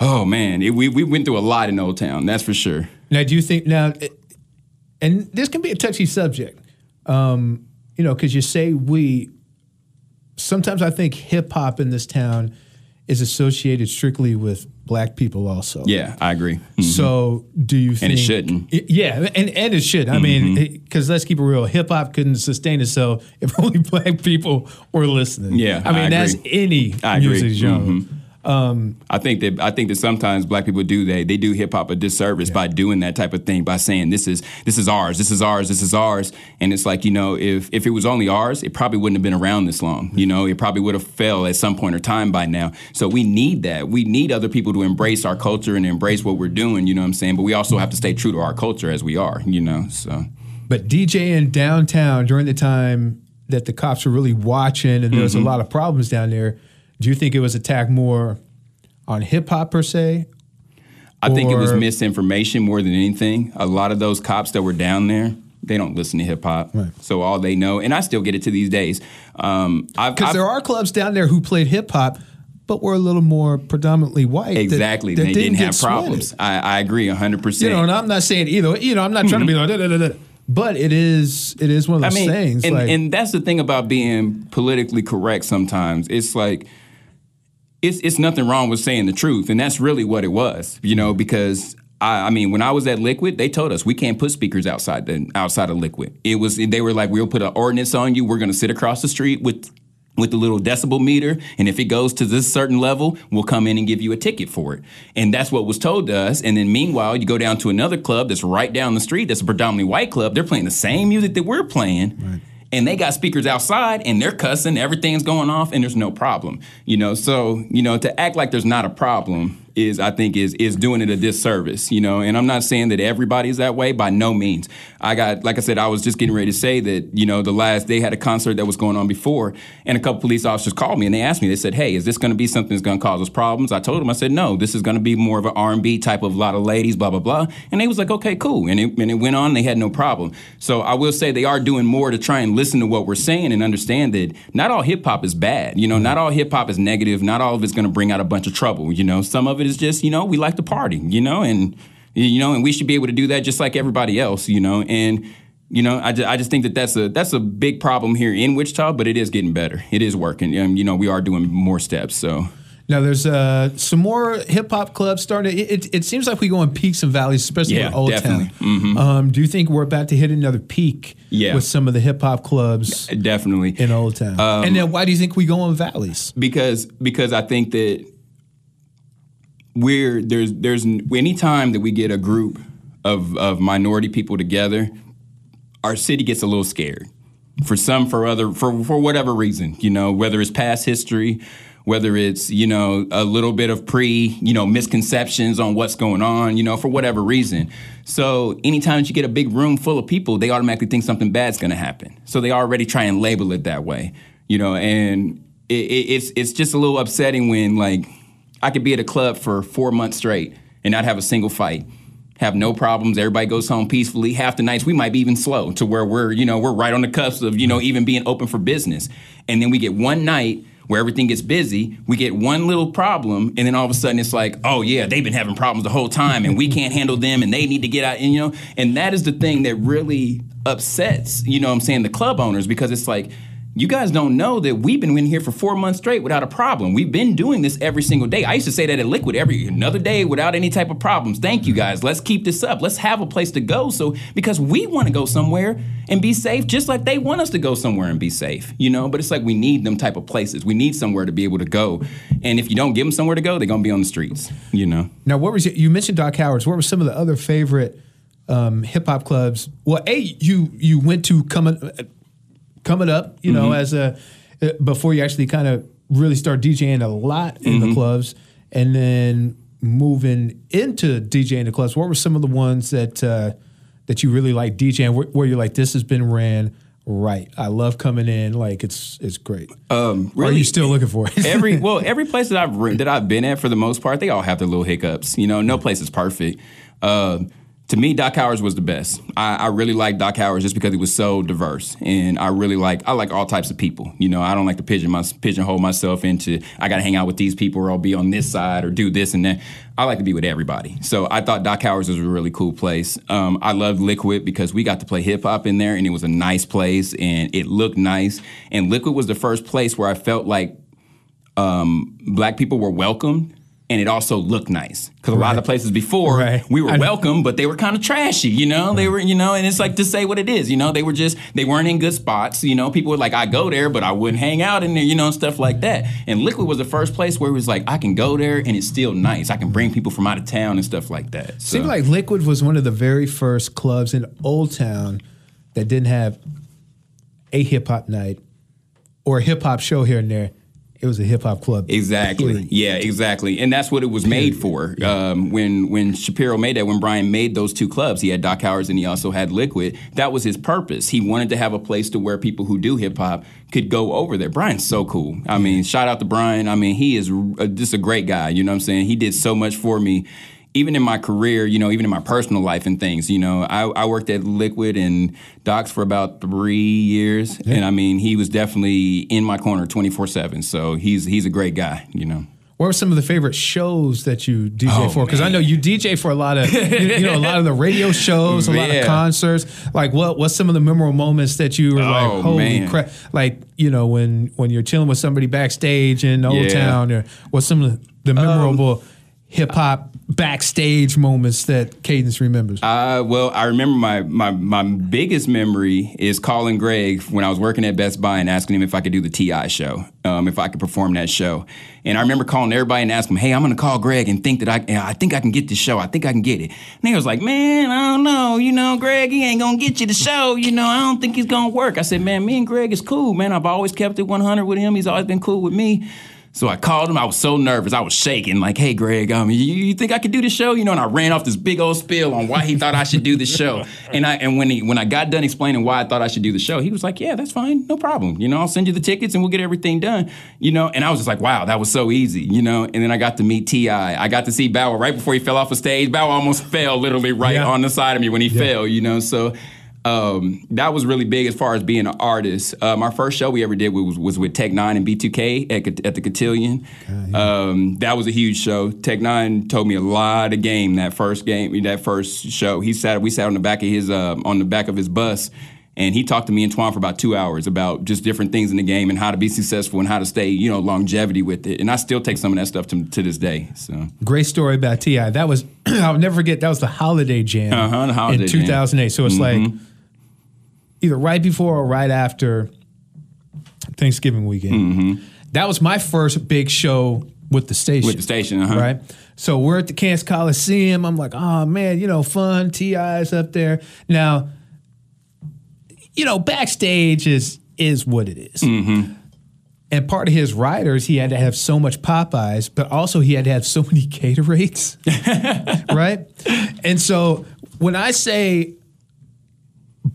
Oh man, it, we we went through a lot in Old Town. That's for sure. Now, do you think now, and this can be a touchy subject, um, you know, because you say we. Sometimes I think hip hop in this town is associated strictly with black people also. Yeah, I agree. Mhm. So do you think And it shouldn't. Yeah, and, and it should. I mean, because let's keep it real. Hip hop couldn't sustain itself if only black people were listening. Yeah, I mean I that's any I music genre. Mhm. I think that I think that sometimes black people do they they do hip hop a disservice by doing that type of thing by saying this is this is ours, this is ours, this is ours, and it's like you know if if it was only ours, it probably wouldn't have been around this long. You know, it probably would have fell at some point or time by now. So we need that. We need other people to embrace our culture and embrace what we're doing. You know what I'm saying? But we also have to stay true to our culture as we are. You know, so. But DJing downtown during the time that the cops were really watching and there was a lot of problems down there, do you think it was attacked more on hip hop per se? I think it was misinformation more than anything. A lot of those cops that were down there, they don't listen to hip hop. Right. So all they know, and I still get it to these days. Um, Because I've- there are clubs down there who played hip hop, but were a little more predominantly white. exactly that they didn't, get have problems. I, I agree hundred percent. You know, and I'm not saying either. You know, I'm not trying to be like, da, da, da, but it is it is one of I those mean, things. and, like, and that's the thing about being politically correct. Sometimes it's like it's it's nothing wrong with saying the truth, and that's really what it was. You know, because I, I mean, when I was at Liquid, they told us we can't put speakers outside the outside of Liquid. It was they were like, we'll put an ordinance on you. We're to sit across the street with. With the little decibel meter, and if it goes to this certain level, we'll come in and give you a ticket for it. And that's what was told to us. And then meanwhile, you go down to another club that's right down the street, that's a predominantly white club. They're playing the same music that we're playing, and they got speakers outside and they're cussing, everything's going off, and there's no problem. You know, so you know, to act like there's not a problem is I think is is doing it a disservice, you know. And I'm not saying that everybody's that way by no means. I got like I said, I was just getting ready to say that, you know, the last they had a concert that was going on before, and a couple police officers called me and they asked me, they said, Hey, is this gonna be something that's gonna cause us problems? I told them, I said, No, this is gonna be more of an R&B type of lot of ladies, blah, blah, blah. And they was like, Okay, cool. And it and it went on, they had no problem. So I will say they are doing more to try and listen to what we're saying and understand that not all hip hop is bad. You know, not all hip hop is negative, not all of it's gonna bring out a bunch of trouble. You know, some of it is just, you know, we like to party, you know, and you know, and we should be able to do that just like everybody else, you know, and you know, I, ju- I just think that that's a that's a big problem here in Wichita, but it is getting better. It is working. And, you know, we are doing more steps. So now there's uh, some more hip hop clubs starting. It, it, it seems like we go in peaks and valleys, especially Yeah, with Old definitely. Town. Um, do you think we're about to hit another peak Yeah. with some of the hip hop clubs definitely, in Old Town? Um, and then why do you think we go in valleys? because because I think that we're there's there's any time that we get a group of of minority people together, our city gets a little scared. For some, for other, for for whatever reason, you know, whether it's past history, whether it's you know a little bit of pre you know misconceptions on what's going on, you know, for whatever reason. So anytime you get a big room full of people, they automatically think something bad's going to happen. So they already try and label it that way, you know, and it, it, it's it's just a little upsetting when like I could be at a club for four months straight and not have a single fight. Have no problems. Everybody goes home peacefully. Half the nights we might be even slow to where we're, you know, we're right on the cusp of, you know, even being open for business. And then we get one night where everything gets busy. We get one little problem, and then all of a sudden it's like, oh yeah, they've been having problems the whole time, and we can't handle them, and they need to get out. And you know, and that is the thing that really upsets, you know, I'm saying the club owners because it's like you guys don't know that we've been in here for four months straight without a problem. We've been doing this every single day. I used to say that at Liquid every another day without any type of problems. Thank you guys. Let's keep this up. Let's have a place to go. So because we want to go somewhere and be safe, just like they want us to go somewhere and be safe, you know. But it's like we need them type of places. We need somewhere to be able to go. And if you don't give them somewhere to go, they're gonna be on the streets, you know. Now, what was? You mentioned Doc Howard's. What were some of the other favorite um, hip hop clubs? Well, a you you went to coming uh, coming up, you know, as a uh, before you actually kind of really start DJing a lot in the clubs, and then moving into DJing the clubs. What were some of the ones that uh, that you really like DJing? Where, where you're like, this has been ran right. I love coming in. Like it's it's great. Um, Or Are you still looking for it? every well, every place that I've that I've been at for the most part, they all have their little hiccups. You know, no place is perfect. Uh, to me, Doc Howard's was the best. I, I really like Doc Howard's just because he was so diverse, and I really like I like all types of people. You know, I don't like to pigeon my, pigeonhole myself into I got to hang out with these people or I'll be on this side or do this and that. I like to be with everybody. So I thought Doc Howard's was a really cool place. Um, I loved Liquid because we got to play hip hop in there, and it was a nice place and it looked nice. And Liquid was the first place where I felt like um, black people were welcomed and it also looked nice because a lot of the places before Right. we were I- welcome, but they were kind of trashy. You know, they were you know, and it's like to say what it is. You know, they were just they weren't in good spots. You know, people were like, I go there, but I wouldn't hang out in there. You know, and stuff like that. And Liquid was the first place where it was like I can go there and it's still nice. I can bring people from out of town and stuff like that. So, Seemed like Liquid was one of the very first clubs in Old Town that didn't have a hip hop night or a hip hop show here and there. It was a hip hop club. Exactly. Period. Yeah, exactly. And that's what it was made for. Um, when when Shapiro made that, when Brian made those two clubs, he had Doc Howard's and he also had Liquid. That was his purpose. He wanted to have a place to where people who do hip hop could go over there. Brian's so cool. I mean, shout out to Brian. I mean, he is r- just a great guy. You know what I'm saying? He did so much for me. Even in my career, you know, even in my personal life and things, you know, I, I worked at Liquid and Docs for about three years, and I mean, he was definitely in my corner 24 seven. So he's he's a great guy, you know. What were some of the favorite shows that you DJ Oh, for? Because I know you DJ for a lot of, you, you know, a lot of the radio shows, a lot of concerts. Like, what what's some of the memorable moments that you were Oh, like, holy crap? Like, you know, when when you're chilling with somebody backstage in Old Yeah. Town, or what's some of the memorable um, hip hop backstage moments that Cadence remembers? Uh, well, I remember my, my my biggest memory is calling Greg when I was working at Best Buy and asking him if I could do the T.I. show, um, if I could perform that show. And I remember calling everybody and asking him, "Hey, I'm gonna call Greg and think that I I think I can get this show. I think I can get it." And he was like, "Man, I don't know. You know, Greg, he ain't gonna get you the show. You know, I don't think he's gonna work." I said, "Man, me and Greg is cool, man. I've always kept it 100 with him. He's always been cool with me." So I called him. I was so nervous. I was shaking. Like, hey, Greg, um, you, you think I could do the show? You know, and I ran off this big old spiel on why he thought I should do the show. And I and when he when I got done explaining why I thought I should do the show, he was like, yeah, that's fine, no problem. You know, I'll send you the tickets and we'll get everything done. You know, and I was just like, wow, that was so easy. You know, and then I got to meet Ti. I got to see Wow right before he fell off the stage. Bow Wow almost fell literally right Yeah. on the side of me when he fell. You know, so um, that was really big as far as being an artist. Um, our first show we ever did was, was with Tech N9ne and B2K at, at the Cotillion. Um, that was a huge show. Tech N9ne told me a lot of game that first game, that first show. He sat, we sat on the back of his, uh, on the back of his bus. And he talked to me and Twan for about two hours about just different things in the game and how to be successful and how to stay, you know, longevity with it. And I still take some of that stuff to, to this day. So Great story about Ti. That was I'll never forget. That was the Holiday Jam Uh-huh, the Holiday in Jam. Mm-hmm. 2008. So it's like either right before or right after Thanksgiving weekend. That was my first big show with the station. Mm-hmm. with the station, uh-huh. Right. So we're at the Kansas Coliseum. I'm like, oh man, you know, fun. T.I.'s up there now. You know, backstage is is what it is. Mm-hmm. And part of his riders, he had to have so much Popeyes, but also he had to have so many Gatorades, right? And so when I say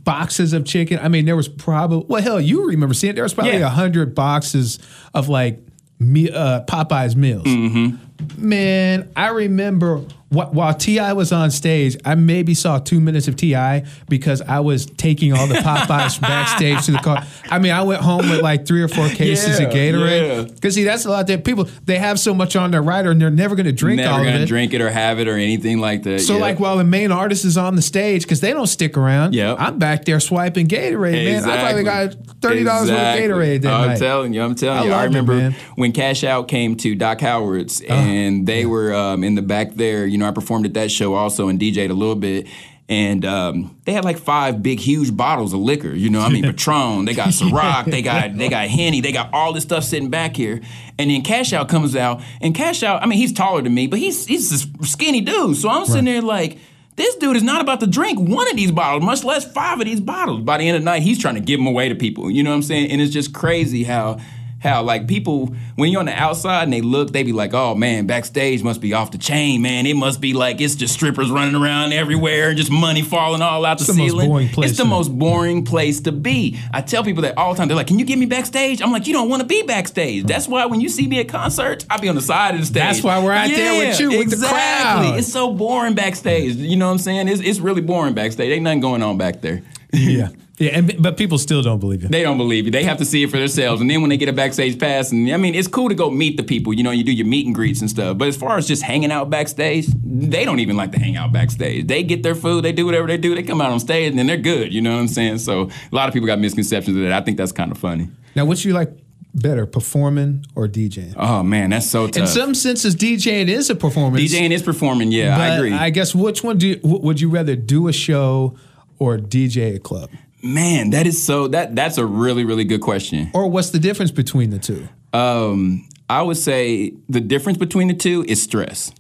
boxes of chicken, I mean there was probably well, hell, you remember seeing it. there was probably a Yeah. hundred boxes of like me, uh, Popeyes meals. Mm-hmm. Man, I remember wh- while T.I. was on stage, I maybe saw two minutes of T.I. because I was taking all the Popeyes backstage to the car. I mean, I went home with like three or four cases Yeah, of Gatorade. yeah. Because see, that's a lot that people they have so much on their rider and they're never going to drink all Never of gonna it. drink it or have it or anything like that. So yeah. like while the main artist is on the stage, because they don't stick around, Yep. I'm back there swiping Gatorade, man. I probably got thirty dollars worth of Gatorade that I'm night. telling you, I'm telling I you. I loved it, remember man. Uh-huh. when Cash Out came to Doc Howard's and they were um, in the back there. You know, I performed at that show also and DJ'd a little bit. And um, they had like five big, huge bottles of liquor. You know, I mean, Patron. They got Ciroc. they got they got Henny. They got all this stuff sitting back here. And then Cash Out comes out, and Cash Out. I mean, he's taller than me, but he's he's a skinny dude. So I'm sitting there like, this dude is not about to drink one of these bottles, much less five of these bottles. By the end of the night, he's trying to give them away to people. You know what I'm saying? And it's just crazy how How like people when you're on the outside and they look, they be like, "Oh man, backstage must be off the chain, man. It must be like it's just strippers running around everywhere and just money falling all out the, the most ceiling." boring place it's the most boring place to be. I tell people that all the time. They're like, "Can you get me backstage?" I'm like, "You don't want to be backstage." That's why when you see me at concerts, I be on the side of the stage. That's why we're out there with you, with the exactly. crowd. It's so boring backstage. You know what I'm saying? It's, it's really boring backstage. Ain't nothing going on back there. yeah, yeah, and, but people still don't believe you. They don't believe you. They have to see it for themselves. And then when they get a backstage pass, and I mean, it's cool to go meet the people. You know, you do your meet and greets and stuff. But as far as just hanging out backstage, they don't even like to hang out backstage. They get their food, they do whatever they do, they come out on stage, and then they're good. You know what I'm saying? So a lot of people got misconceptions of that. I think that's kind of funny. Now, what you like better, performing or DJing? Oh man, that's so tough. In some senses, DJing is a performance. DJing is performing. Yeah, I agree. I guess which one do you, would you rather do a show or DJ a club? Man, that is so. That that's a really really good question. Or what's the difference between the two? Um, I would say the difference between the two is stress.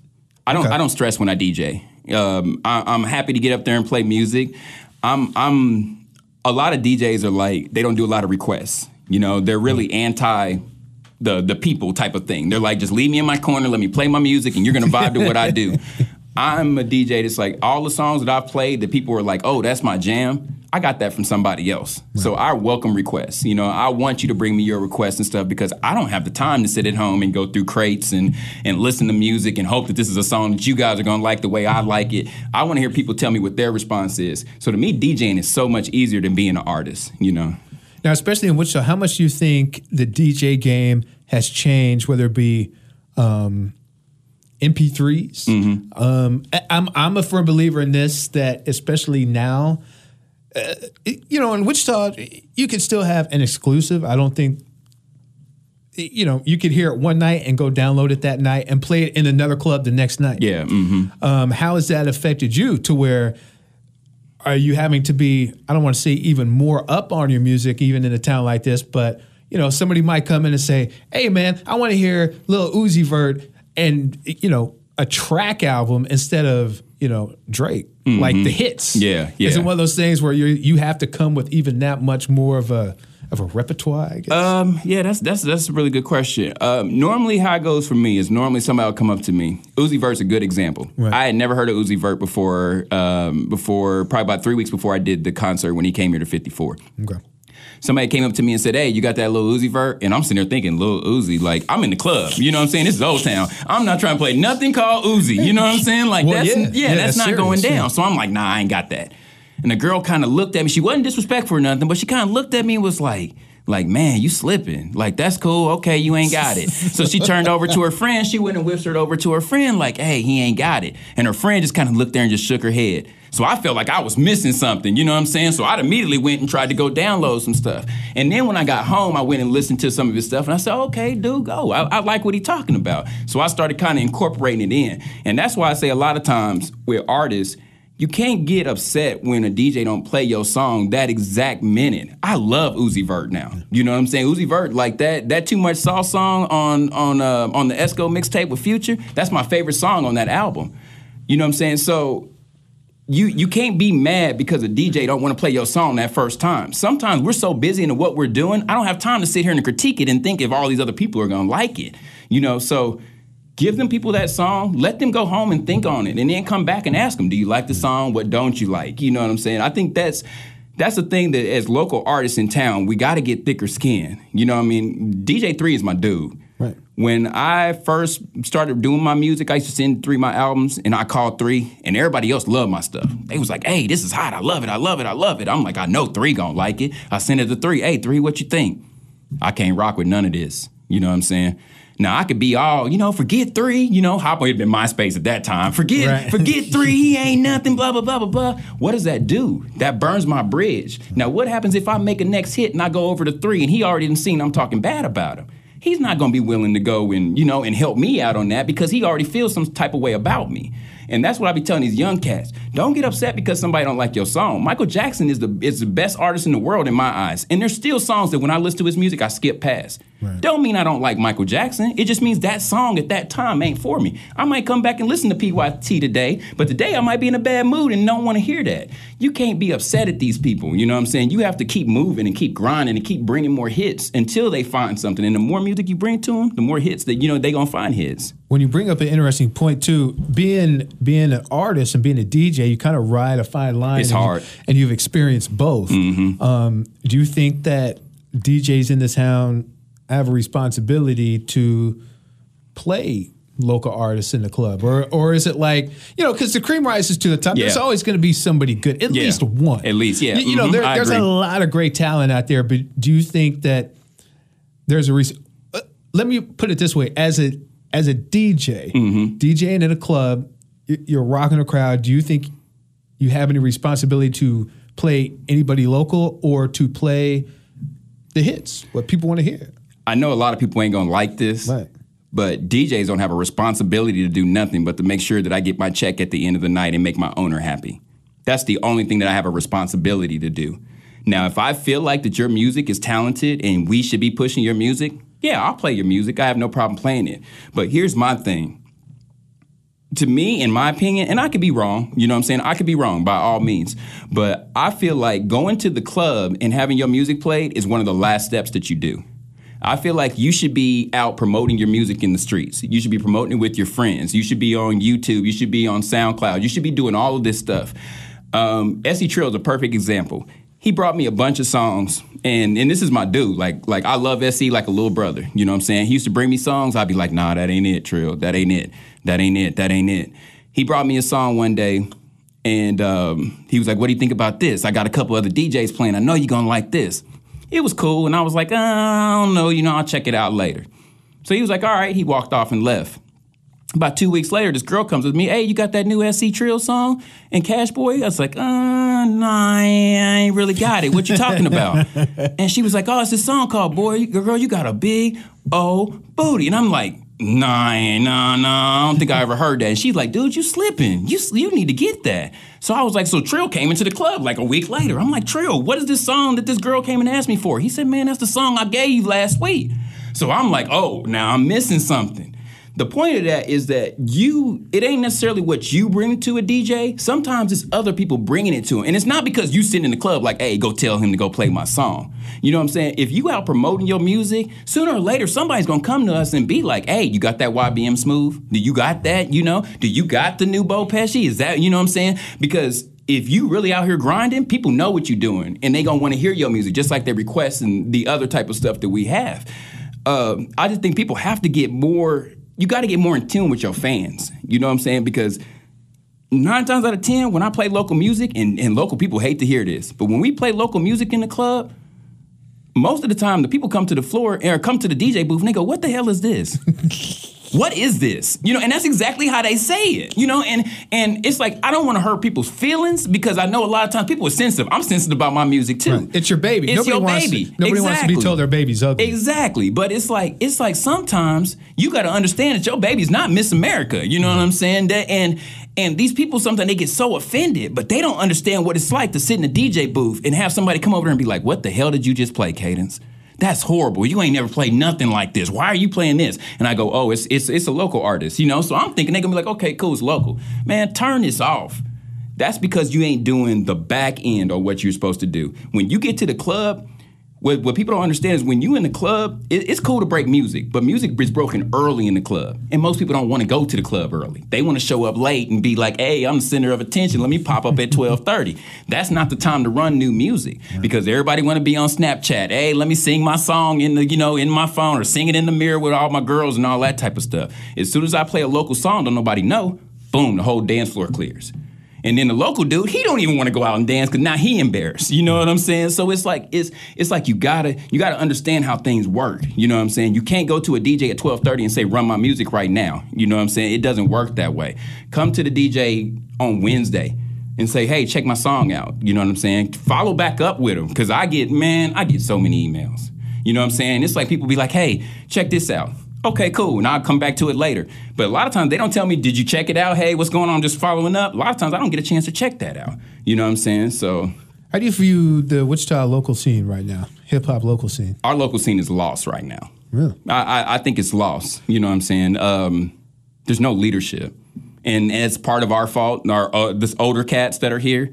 I don't Okay. I don't stress when I DJ. Um, I, I'm happy to get up there and play music. I'm I'm a lot of DJs are like they don't do a lot of requests. You know, they're really anti the the people type of thing. They're like, just leave me in my corner, let me play my music, and you're gonna vibe to what I do. I'm a DJ that's like all the songs that I've played that people are like, oh, that's my jam. I got that from somebody else. So I welcome requests. You know, I want you to bring me your requests and stuff because I don't have the time to sit at home and go through crates and and listen to music and hope that this is a song that you guys are gonna like the way I like it. I want to hear people tell me what their response is. So to me, DJing is so much easier than being an artist. You know. Now, especially in Wichita, how much do you think the DJ game has changed, whether it be um, MP3s? Mm-hmm. Um, I- I'm, I'm a firm believer in this, that especially now, uh, you know, in Wichita, you can still have an exclusive. I don't think, you know, you could hear it one night and go download it that night and play it in another club the next night. Yeah. hmm Um, how has that affected you to where are you having to be, I don't want to say even more up on your music, even in a town like this, but you know, somebody might come in and say, Hey man, I want to hear Lil Uzi Vert and you know, a track album instead of, you know, Drake. Like the hits. Mm-hmm. Yeah, yeah. Is it one of those things where you you have to come with even that much more of a of a repertoire, I guess? Um, yeah, that's that's that's a really good question. Um, normally, how it goes for me is normally somebody will come up to me. Uzi Vert's a good example. Right. I had never heard of Uzi Vert before. Um, before probably about three weeks before I did the concert when he came here to 54. okay. Somebody came up to me and said, "Hey, you got that Lil Uzi Vert?" And I'm sitting there thinking, "Little Uzi, like I'm in the club. You know what I'm saying? This is Old Town. I'm not trying to play nothing called Uzi. You know what I'm saying? Like Well, that's yeah. yeah, Yeah, that's that's not going down. yeah. So I'm like, "Nah, I ain't got that." And the girl kind of looked at me. She wasn't disrespectful or nothing, but she kind of looked at me and was like. Like, man, you slipping. Like, that's cool. Okay, you ain't got it. So she turned over to her friend. She went and whispered over to her friend, like, hey, he ain't got it. And her friend just kind of looked there and just shook her head. So I felt like I was missing something, you know what I'm saying? So I immediately went and tried to go download some stuff. And then when I got home, I went and listened to some of his stuff and I said, okay, dude, go. I, I like what he's talking about. So I started kind of incorporating it in. And that's why I say a lot of times with artists, you can't get upset when a DJ don't play your song that exact minute. I love Uzi Vert now. You know what I'm saying? Uzi Vert, like that that Too Much Sauce song on on uh, on the Esco mixtape with Future. That's my favorite song on that album. You know what I'm saying? So you you can't be mad because a DJ don't want to play your song that first time. Sometimes we're so busy into what we're doing, I don't have time to sit here and critique it and think if all these other people are gonna like it. You know, so give them people that song, let them go home and think on it, and then come back and ask them, do you like the song? What don't you like? You know what I'm saying? I think that's that's the thing that as local artists in town, we got to get thicker skin. You know what I mean? DJ Three is my dude. When I first started doing my music, I used to send three my albums, and I called three, and everybody else loved my stuff. They was like, "Hey, this is hot. I love it. I love it. I love it." I'm like, "I know three gonna like it." I sent it to three. Hey, three, what you think? I can't rock with none of this. You know what I'm saying? Now I could be all, you know, forget three. You know, Hop had been MySpace at that time. Forget, Right. forget three. He ain't nothing. Blah blah blah blah blah. What does that do? That burns my bridge. Now what happens if I make a next hit and I go over to three and he already done seen I'm talking bad about him? He's not gonna be willing to go and you know and help me out on that because he already feels some type of way about me. And that's what I be telling these young cats. Don't get upset because somebody don't like your song. Michael Jackson is the is the best artist in the world in my eyes. And there's still songs that when I listen to his music, I skip past. Right. Don't mean I don't like Michael Jackson. It just means that song at that time ain't for me. I might come back and listen to PYT today, but today I might be in a bad mood and don't want to hear that. You can't be upset at these people. You know what I'm saying? You have to keep moving and keep grinding and keep bringing more hits until they find something. And the more music you bring to them, the more hits that you know they gonna find hits. When you bring up an interesting point too, being being an artist and being a DJ, you kind of ride a fine line. It's and hard, you, and you've experienced both. Mm-hmm. Um, do you think that DJs in this town have a responsibility to play local artists in the club, or or is it like you know because the cream rises to the top? Yeah. There's always going to be somebody good, at yeah. least one. At least, yeah. You, you know, there, there's agree. a lot of great talent out there, but do you think that there's a reason? Uh, let me put it this way: as a as a DJ, mm-hmm. DJing in a club, you're rocking a crowd. Do you think you have any responsibility to play anybody local or to play the hits, what people want to hear? I know a lot of people ain't gonna like this, right. but DJs don't have a responsibility to do nothing but to make sure that I get my check at the end of the night and make my owner happy. That's the only thing that I have a responsibility to do. Now, if I feel like that your music is talented and we should be pushing your music, yeah, I'll play your music. I have no problem playing it. But here's my thing. To me, in my opinion, and I could be wrong, you know what I'm saying? I could be wrong by all means. But I feel like going to the club and having your music played is one of the last steps that you do. I feel like you should be out promoting your music in the streets. You should be promoting it with your friends. You should be on YouTube. You should be on SoundCloud. You should be doing all of this stuff. Um, SC Trill is a perfect example. He brought me a bunch of songs, and and this is my dude. Like like I love se like a little brother. You know what I'm saying? He used to bring me songs. I'd be like, Nah, that ain't it, Trill. That ain't it. That ain't it. That ain't it. He brought me a song one day, and um, he was like, What do you think about this? I got a couple other DJs playing. I know you're gonna like this it was cool. And I was like, uh, I don't know, you know, I'll check it out later. So he was like, all right. He walked off and left. About two weeks later, this girl comes with me. Hey, you got that new SC Trill song and Cash Boy? I was like, uh, nah, I ain't really got it. What you talking about? and she was like, oh, it's this song called Boy, Girl, You Got a Big old Booty. And I'm like, nah, nah, nah, I don't think I ever heard that. And she's like, dude, you slipping. You, you need to get that. So I was like, so Trill came into the club like a week later. I'm like, Trill, what is this song that this girl came and asked me for? He said, man, that's the song I gave you last week. So I'm like, oh, now I'm missing something. The point of that is that you, it ain't necessarily what you bring to a DJ. Sometimes it's other people bringing it to him. And it's not because you sit in the club like, hey, go tell him to go play my song. You know what I'm saying? If you out promoting your music, sooner or later somebody's gonna come to us and be like, hey, you got that YBM Smooth? Do you got that? You know? Do you got the new Bo Pesci? Is that, you know what I'm saying? Because if you really out here grinding, people know what you're doing and they gonna wanna hear your music just like they request and the other type of stuff that we have. Uh, I just think people have to get more you got to get more in tune with your fans. You know what I'm saying? Because nine times out of ten, when I play local music, and, and local people hate to hear this, but when we play local music in the club, most of the time the people come to the floor or come to the DJ booth and they go, "What the hell is this?" what is this? You know, and that's exactly how they say it. You know, and and it's like I don't want to hurt people's feelings because I know a lot of times people are sensitive. I'm sensitive about my music too. Right. It's your baby. It's nobody your wants baby. To, nobody exactly. wants to be told their baby's ugly. Exactly. But it's like it's like sometimes you got to understand that your baby's not Miss America. You know what I'm saying? That and and these people sometimes they get so offended, but they don't understand what it's like to sit in a DJ booth and have somebody come over and be like, "What the hell did you just play, Cadence?" That's horrible. You ain't never played nothing like this. Why are you playing this? And I go, oh, it's it's it's a local artist, you know. So I'm thinking they're gonna be like, okay, cool, it's local. Man, turn this off. That's because you ain't doing the back end of what you're supposed to do. When you get to the club, what, what people don't understand is when you in the club, it, it's cool to break music, but music is broken early in the club. And most people don't want to go to the club early. They want to show up late and be like, hey, I'm the center of attention. Let me pop up at 1230. That's not the time to run new music because everybody want to be on Snapchat. Hey, let me sing my song in the, you know, in my phone or sing it in the mirror with all my girls and all that type of stuff. As soon as I play a local song, don't nobody know, boom, the whole dance floor clears. And then the local dude, he don't even want to go out and dance because now he embarrassed. You know what I'm saying? So it's like it's it's like you gotta you gotta understand how things work. You know what I'm saying? You can't go to a DJ at 12:30 and say run my music right now. You know what I'm saying? It doesn't work that way. Come to the DJ on Wednesday and say, hey, check my song out. You know what I'm saying? Follow back up with them because I get man, I get so many emails. You know what I'm saying? It's like people be like, hey, check this out Okay, cool. And I'll come back to it later. But a lot of times they don't tell me, did you check it out? Hey, what's going on? Just following up. A lot of times I don't get a chance to check that out. You know what I'm saying? So How do you view the Wichita local scene right now? Hip hop local scene. our local scene is lost right now. Really? I, I, I think it's lost. You know what I'm saying? Um, there's no leadership, and it's part of our fault. Our uh, this older cats that are here.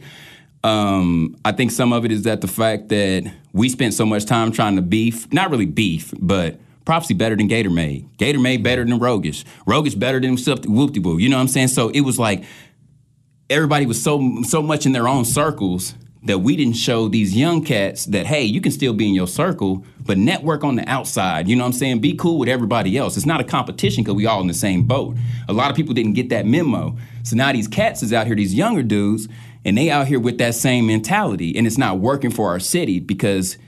Um, I think some of it is that the fact that we spent so much time trying to beef, not really beef, but Prophecy better than Gator Made. Gator Made better than Rogish. Rogish better than Whoop De Woo. You know what I'm saying? So it was like everybody was so so much in their own circles that we didn't show these young cats that hey, you can still be in your circle, but network on the outside. You know what I'm saying? Be cool with everybody else. It's not a competition because we all in the same boat. A lot of people didn't get that memo. So now these cats is out here, these younger dudes, and they out here with that same mentality, and it's not working for our city because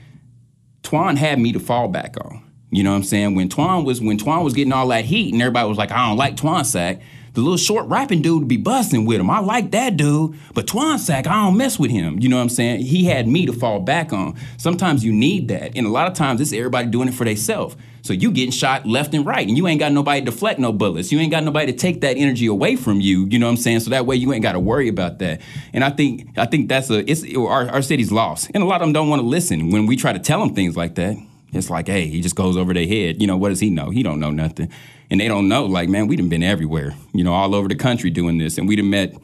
Twan had me to fall back on. You know what I'm saying? When Twan was when Twan was getting all that heat and everybody was like, I don't like Twan Sack, the little short rapping dude would be busting with him. I like that dude, but Twan Sack, I don't mess with him. You know what I'm saying? He had me to fall back on. Sometimes you need that. And a lot of times it's everybody doing it for themselves. So you getting shot left and right, and you ain't got nobody to deflect no bullets. You ain't got nobody to take that energy away from you. You know what I'm saying? So that way you ain't got to worry about that. And I think I think that's a it's our, our city's lost, and a lot of them don't want to listen when we try to tell them things like that. It's like, hey, he just goes over their head. You know, what does he know? He don't know nothing. And they don't know, like, man, we done been everywhere, you know, all over the country doing this. And we done met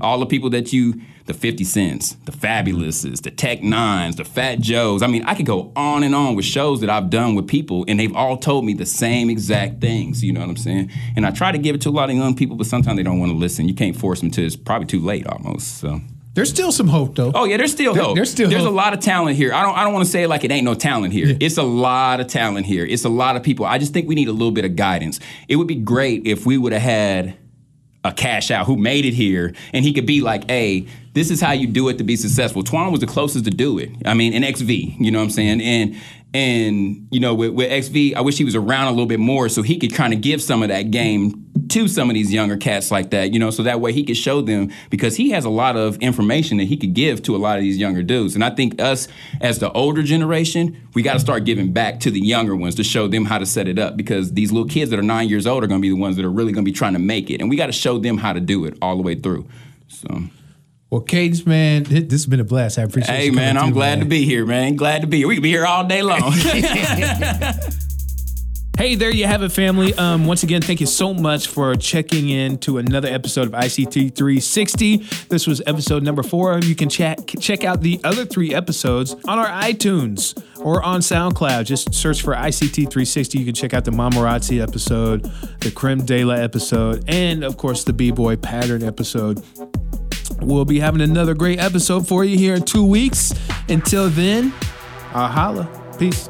all the people that you, the 50 Cents, the Fabolouses, the Tech N9nes, the Fat Joes. I mean, I could go on and on with shows that I've done with people, and they've all told me the same exact things, you know what I'm saying? And I try to give it to a lot of young people, but sometimes they don't want to listen. You can't force them to. It's probably too late almost, so. There's still some hope though. Oh yeah, there's still hope. there's still there's hope. a lot of talent here. I don't I don't want to say like it ain't no talent here. It's a lot of talent here. It's a lot of people. I just think we need a little bit of guidance. It would be great if we would have had a cash out who made it here and he could be like, hey, this is how you do it to be successful. Twan was the closest to do it. I mean, in XV, you know what I'm saying? And and you know, with, with XV, I wish he was around a little bit more so he could kind of give some of that game to some of these younger cats like that, you know, so that way he could show them because he has a lot of information that he could give to a lot of these younger dudes. And I think us as the older generation, we got to start giving back to the younger ones to show them how to set it up because these little kids that are nine years old are going to be the ones that are really going to be trying to make it. And we got to show them how to do it all the way through. So, Well, Cadence, man, this has been a blast. I appreciate it. hey, you man, I'm through, glad man. to be here, man. Glad to be here. We could be here all day long. Hey, there you have it, family. Um, once again, thank you so much for checking in to another episode of ICT 360. This was episode number four. You can check check out the other three episodes on our iTunes or on SoundCloud. Just search for ICT 360. You can check out the Mamarazzi episode, the Creme de la episode, and of course the B-Boy Pattern episode. We'll be having another great episode for you here in two weeks. Until then, I'll holla. Peace.